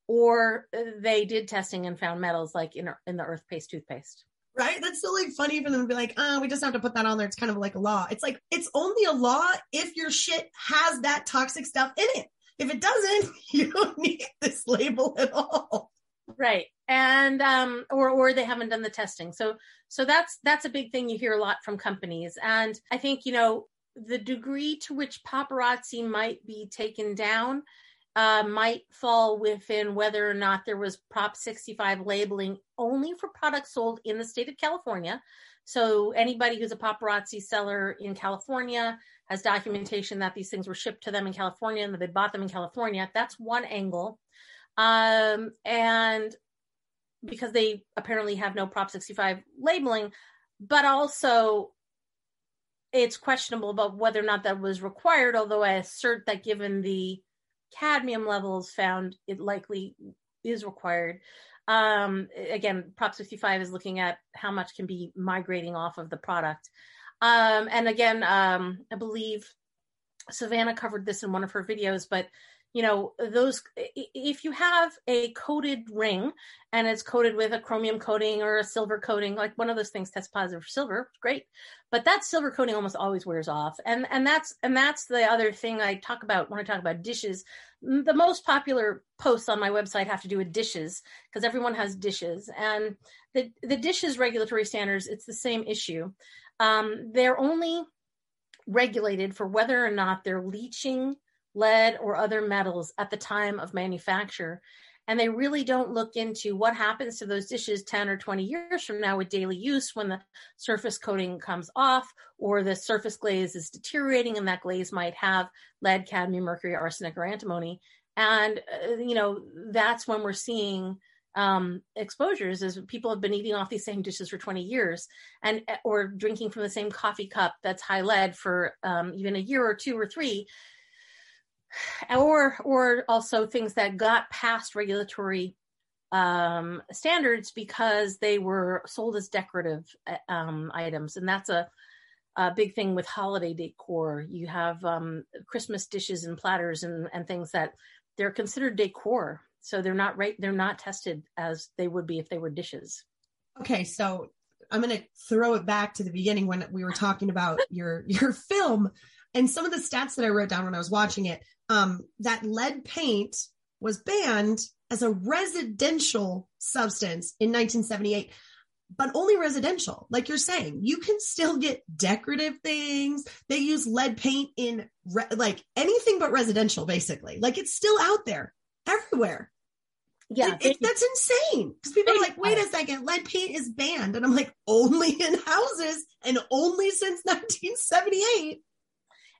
or they did testing and found metals like in, in the Earthpaste toothpaste right? That's still like funny for them to be like, oh, we just have to put that on there. It's kind of like a law. It's like, it's only a law if your shit has that toxic stuff in it. If it doesn't, <laughs> you don't need this label at all. Right. And um or or they haven't done the testing. So so that's that's a big thing you hear a lot from companies. And I think, you know, the degree to which paparazzi might be taken down uh, might fall within whether or not there was Prop 65 labeling only for products sold in the state of California. So anybody who's a paparazzi seller in California has documentation that these things were shipped to them in California and that they bought them in California. That's one angle. Um, and because they apparently have no Prop 65 labeling, but also it's questionable about whether or not that was required, although I assert that given the cadmium levels found, it likely is required. Um, again, Prop 65 is looking at how much can be migrating off of the product. Um, and again, um, I believe Savannah covered this in one of her videos, but you know those if you have a coated ring and it's coated with a chromium coating or a silver coating like one of those things tests positive for silver great. But that silver coating almost always wears off. And and that's and that's the other thing i talk about when i talk about dishes. The most popular posts on my website have to do with dishes because everyone has dishes. And the the dishes regulatory standards it's the same issue. Um, they're only regulated for whether or not they're leaching lead, or other metals at the time of manufacture. And they really don't look into what happens to those dishes 10 or 20 years from now with daily use when the surface coating comes off or the surface glaze is deteriorating and that glaze might have lead, cadmium, mercury, arsenic, or antimony. And, uh, you know, that's when we're seeing um, exposures is people have been eating off these same dishes for 20 years and or drinking from the same coffee cup that's high lead for um, even a year or two or three or or also things that got past regulatory um, standards because they were sold as decorative uh, um, items, and that's a, a, big thing with holiday decor. You have um, Christmas dishes and platters and, and things that they're considered decor, so they're not right. They're not tested as they would be if they were dishes. Okay, so I'm going to throw it back to the beginning when we were talking about your your film and some of the stats that I wrote down when I was watching it um, that lead paint was banned as a residential substance in 1978 but only residential. Like you're saying, you can still get decorative things. They use lead paint in re- like anything but residential, basically. Like it's still out there everywhere. Yeah, it, it, that's insane. Because people are like, wait a second, lead paint is banned. And I'm like, only in houses and only since 1978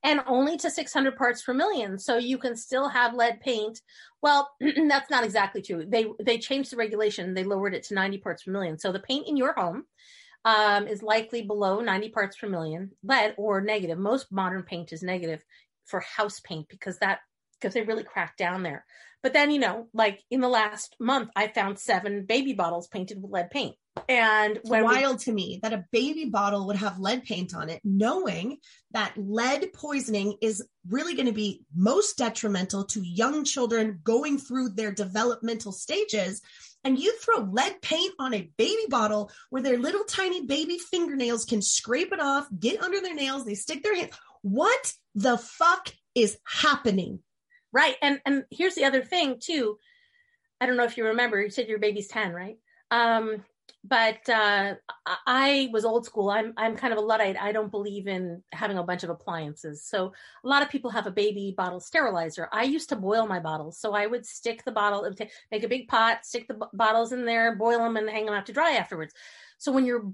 and only to 600 parts per million. So you can still have lead paint. Well, <clears throat> that's not exactly true. They they changed the regulation. They lowered it to 90 parts per million. So the paint in your home um, is likely below 90 parts per million lead or negative. Most modern paint is negative for house paint because that because they really cracked down there. But then you know, like in the last month, I found seven baby bottles painted with lead paint. And It's when we- wild to me that a baby bottle would have lead paint on it, knowing that lead poisoning is really going to be most detrimental to young children going through their developmental stages. And you throw lead paint on a baby bottle where their little tiny baby fingernails can scrape it off, get under their nails, they stick their hands. What the fuck is happening? Right. And and here's the other thing too. I don't know if you remember, you said your baby's 10, right? Um, but uh, I- was old school. I'm I'm kind of a luddite. I don't believe in having a bunch of appliances. So a lot of people have a baby bottle sterilizer. I used to boil my bottles, so I would stick the bottle, make a big pot, stick the bottles in there, boil them, and hang them out to dry afterwards. So when you're,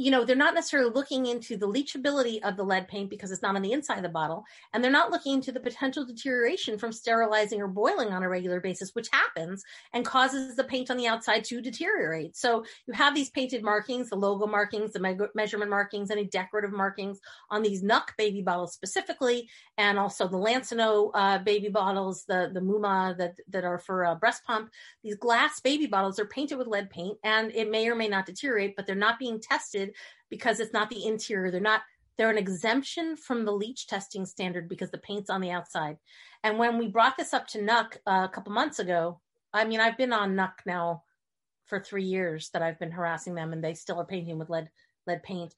you know, they're not necessarily looking into the leachability of the lead paint because it's not on the inside of the bottle, and they're not looking into the potential deterioration from sterilizing or boiling on a regular basis, which happens and causes the paint on the outside to deteriorate. So you have these painted markings, the logo markings, the me- measurement markings, any decorative markings on these NUK baby bottles specifically, and also the Lansinoh uh, baby bottles, the the Muma that that are for uh, breast pump. These glass baby bottles are painted with lead paint, and it may or may not deteriorate, but they're not being tested because it's not the interior. They're not they're an exemption from the leach testing standard because the paint's on the outside. And when we brought this up to NUK uh, a couple months ago, I mean, I've been on NUK now for three years that I've been harassing them, and they still are painting with lead lead paint.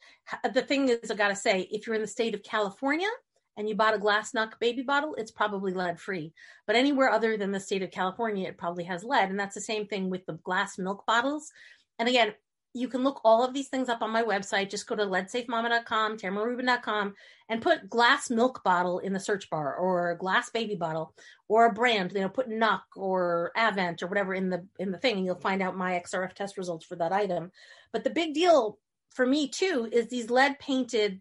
The thing is, I gotta say, if you're in the state of California and you bought a glass NUK baby bottle, it's probably lead free. But anywhere other than the state of California, it probably has lead, and that's the same thing with the glass milk bottles. And again, you can look all of these things up on my website. Just go to leadsafemama.com, tamararubin.com, and put glass milk bottle in the search bar or glass baby bottle or a brand, you know, put NUK or Avent or whatever in the in the thing, and you'll find out my XRF test results for that item. But the big deal for me too is these lead painted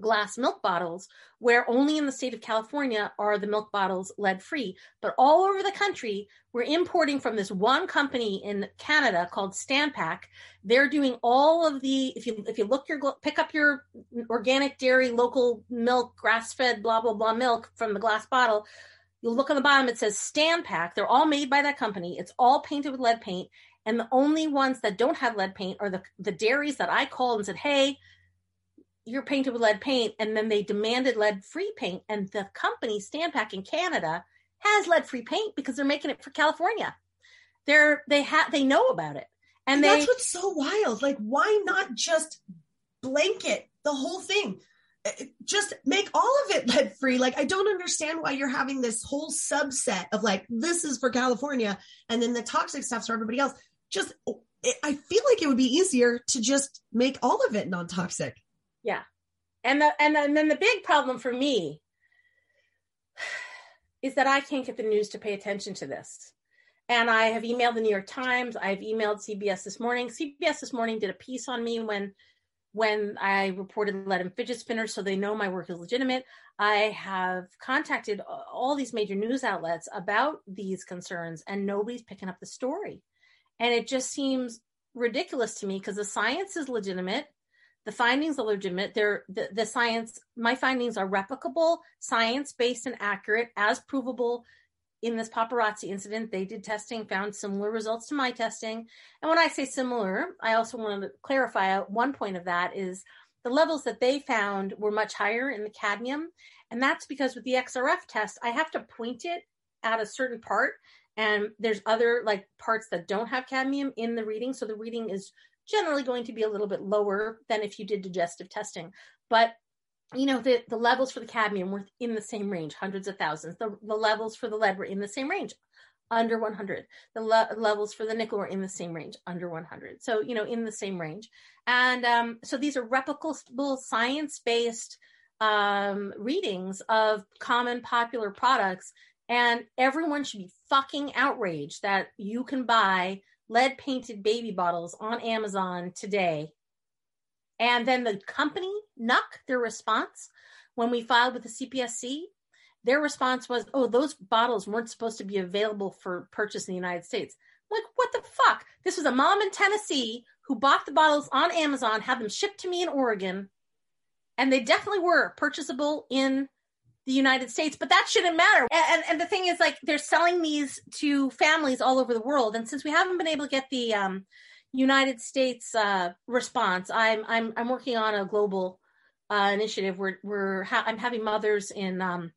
glass milk bottles where only in the state of California are the milk bottles lead free but all over the country we're importing from this one company in Canada called Stanpac they're doing all of the if you if you look your pick up your organic dairy local milk grass fed blah blah blah milk from the glass bottle you'll look on the bottom it says Stanpac they're all made by that company. It's all painted with lead paint. And the only ones that don't have lead paint are the the dairies that I called and said hey you're painted with lead paint and then they demanded lead free paint and the company Stanpac in Canada has lead free paint because they're making it for California. They're they have they know about it. And, And they that's what's so wild. Like, why not just blanket the whole thing? Uh, Just make all of it <laughs> lead free. Like, I don't understand why you're having this whole subset of like, this is for California and then the toxic stuff's for everybody else. Just, I feel like it would be easier to just make all of it non toxic. Yeah. And the and, and then the big problem for me is that I can't get the news to pay attention to this. And I have emailed the New York Times. I've emailed CBS this morning. CBS this morning did a piece on me when when I reported lead and fidget spinners, so they know my work is legitimate. I have contacted all these major news outlets about these concerns, and nobody's picking up the story. And it just seems ridiculous to me because the science is legitimate, the findings are legitimate. They're the, the science. My findings are replicable, science based, and accurate, as provable in this paparazzi incident, they did testing, found similar results to my testing. And when I say similar, I also want to clarify one point of that is the levels that they found were much higher in the cadmium. And that's because with the XRF test, I have to point it at a certain part. And there's other like parts that don't have cadmium in the reading. So the reading is generally going to be a little bit lower than if you did digestive testing. But you know the, the levels for the cadmium were in the same range hundreds of thousands. The, the levels for the lead were in the same range under 100 the le- levels for the nickel were in the same range under 100 so you know in the same range. And um, so these are replicable science-based um, readings of common popular products. And everyone should be fucking outraged that you can buy lead painted baby bottles on amazon today and then the company, NUK, their response when we filed with the CPSC, their response was, oh, those bottles weren't supposed to be available for purchase in the United States. I'm like, what the fuck? This was a mom in Tennessee who bought the bottles on Amazon, had them shipped to me in Oregon, and they definitely were purchasable in the United States, but that shouldn't matter. And, and, the thing is, like, they're selling these to families all over the world. And since we haven't been able to get the, um, United States uh, response, I'm I'm I'm working on a global uh, initiative. We're we're ha- I'm having mothers in um,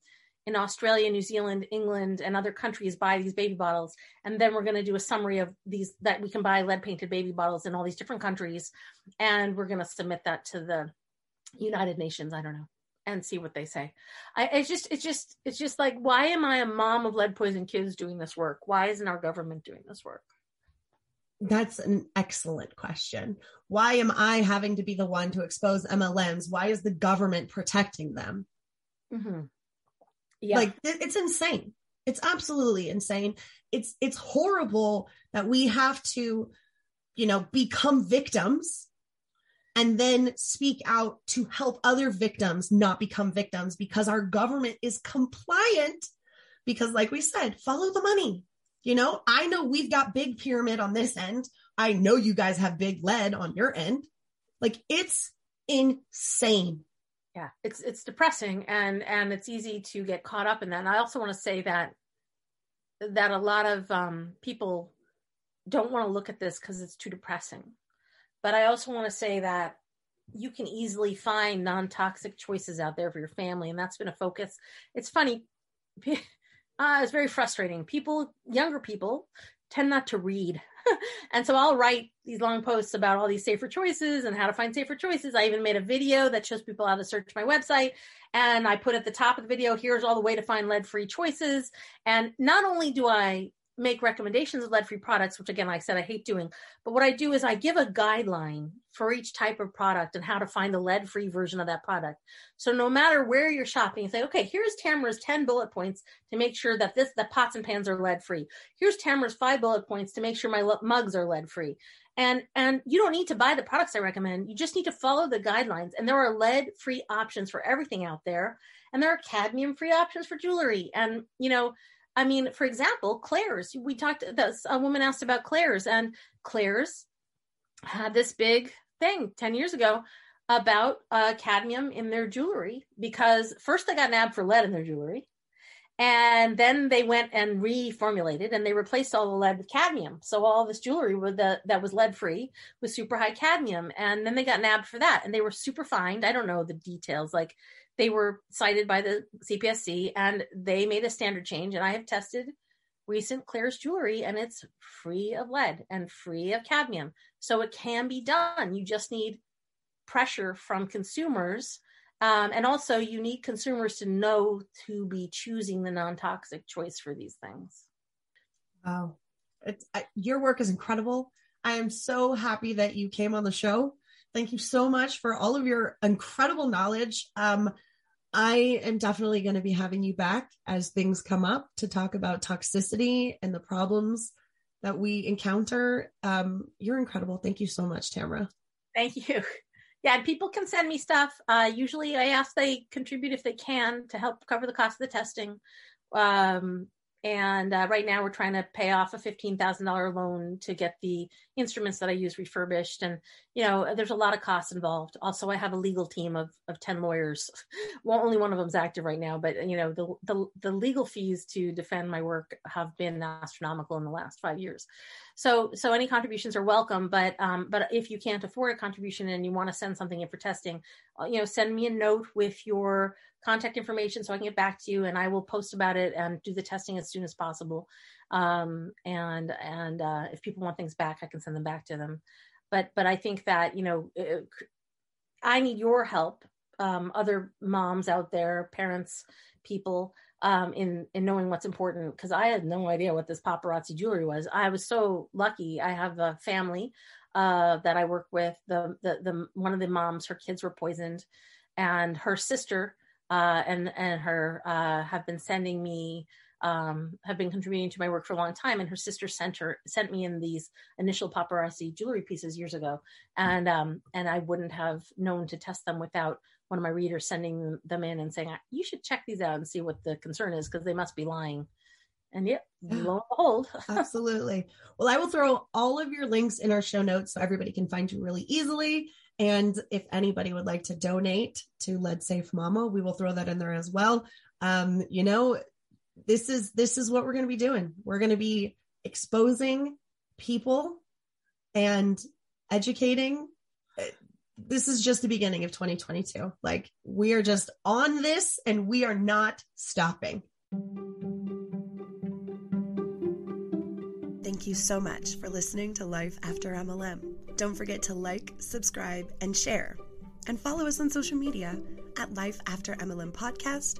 in Australia, New Zealand, England, and other countries buy these baby bottles, and then we're going to do a summary of these that we can buy lead painted baby bottles in all these different countries, and we're going to submit that to the United Nations. I don't know and see what they say. I it's just it's just it's just like why am I a mom of lead poisoned kids doing this work? Why isn't our government doing this work? That's an excellent question. Why am I having to be the one to expose MLMs? Why is the government protecting them? Mm-hmm. Yeah. Like it's insane. It's absolutely insane. It's it's horrible that we have to, you know, become victims and then speak out to help other victims not become victims because our government is compliant because like we said follow the money. You know i know we've got big pyramid on this end. I know you guys have big lead on your end. Like it's insane. Yeah it's it's depressing and and it's easy to get caught up in that. And i also want to say that that a lot of um people don't want to look at this because it's too depressing but I also want to say that you can easily find non-toxic choices out there for your family, and that's been a focus. It's funny. <laughs> Uh, it's very frustrating. People, younger people, tend not to read. <laughs> and so I'll write these long posts about all these safer choices and how to find safer choices. I even made a video that shows people how to search my website. And I put at the top of the video, here's all the way to find lead free choices. And not only do I make recommendations of lead free products, which again, like I said, I hate doing. But what I do is I give a guideline for each type of product and how to find the lead free version of that product. So no matter where you're shopping, you say, okay, here's Tamara's 10 bullet points to make sure that this, the pots and pans are lead free. Here's Tamara's five bullet points to make sure my mugs are lead free. And, and you don't need to buy the products I recommend. You just need to follow the guidelines. And there are lead free options for everything out there. And there are cadmium free options for jewelry. And, you know, I mean, for example, Claire's. We talked. This a woman asked about Claire's, and Claire's had this big thing ten years ago about uh, cadmium in their jewelry because first they got nabbed for lead in their jewelry, and then they went and reformulated and they replaced all the lead with cadmium. So all this jewelry the, that was lead free with super high cadmium, and then they got nabbed for that, and they were super fined. I don't know the details, like they were cited by the CPSC and they made a standard change. And I have tested recent Claire's jewelry and it's free of lead and free of cadmium. So it can be done. You just need pressure from consumers. Um, and also, you need consumers to know to be choosing the non toxic choice for these things. Wow. I, your work is incredible. I am so happy that you came on the show. Thank you so much for all of your incredible knowledge. Um, I am definitely going to be having you back as things come up to talk about toxicity and the problems that we encounter. Um, you're incredible. Thank you so much, Tamara. Thank you. Yeah, and people can send me stuff. Uh, usually, I ask they contribute if they can to help cover the cost of the testing. Um, and uh, right now, we're trying to pay off a fifteen thousand dollar loan to get the instruments that I use refurbished. And you know, there's a lot of costs involved. Also, I have a legal team of of ten lawyers. <laughs> well, only one of them's active right now, but you know, the the the legal fees to defend my work have been astronomical in the last five years. So so any contributions are welcome. But um, but if you can't afford a contribution and you want to send something in for testing, uh, you know, send me a note with your contact information so I can get back to you and I will post about it and do the testing as soon as possible. Um, and and uh, if people want things back, I can send them back to them. But but I think that you know I need your help, um, other moms out there, parents, people. Um, in in knowing what's important because I had no idea what this paparazzi jewelry was. I was so lucky. I have a family uh, that I work with. The, the the one of the moms, her kids were poisoned, and her sister uh, and and her uh, have been sending me um, have been contributing to my work for a long time. And her sister sent her sent me in these initial paparazzi jewelry pieces years ago, and um, and I wouldn't have known to test them without one of my readers sending them in and saying you should check these out and see what the concern is because they must be lying. And yep, lo and behold. <laughs> Absolutely. Well, I will throw all of your links in our show notes so everybody can find you really easily. And if anybody would like to donate to Lead Safe Mama, we will throw that in there as well. Um, you know, this is this is what we're going to be doing. We're going to be exposing people and educating. This is just the beginning of 2022. Like we are just on this and we are not stopping. Thank you so much for listening to Life After MLM. Don't forget to like, subscribe, and share. And follow us on social media at Life After MLM Podcast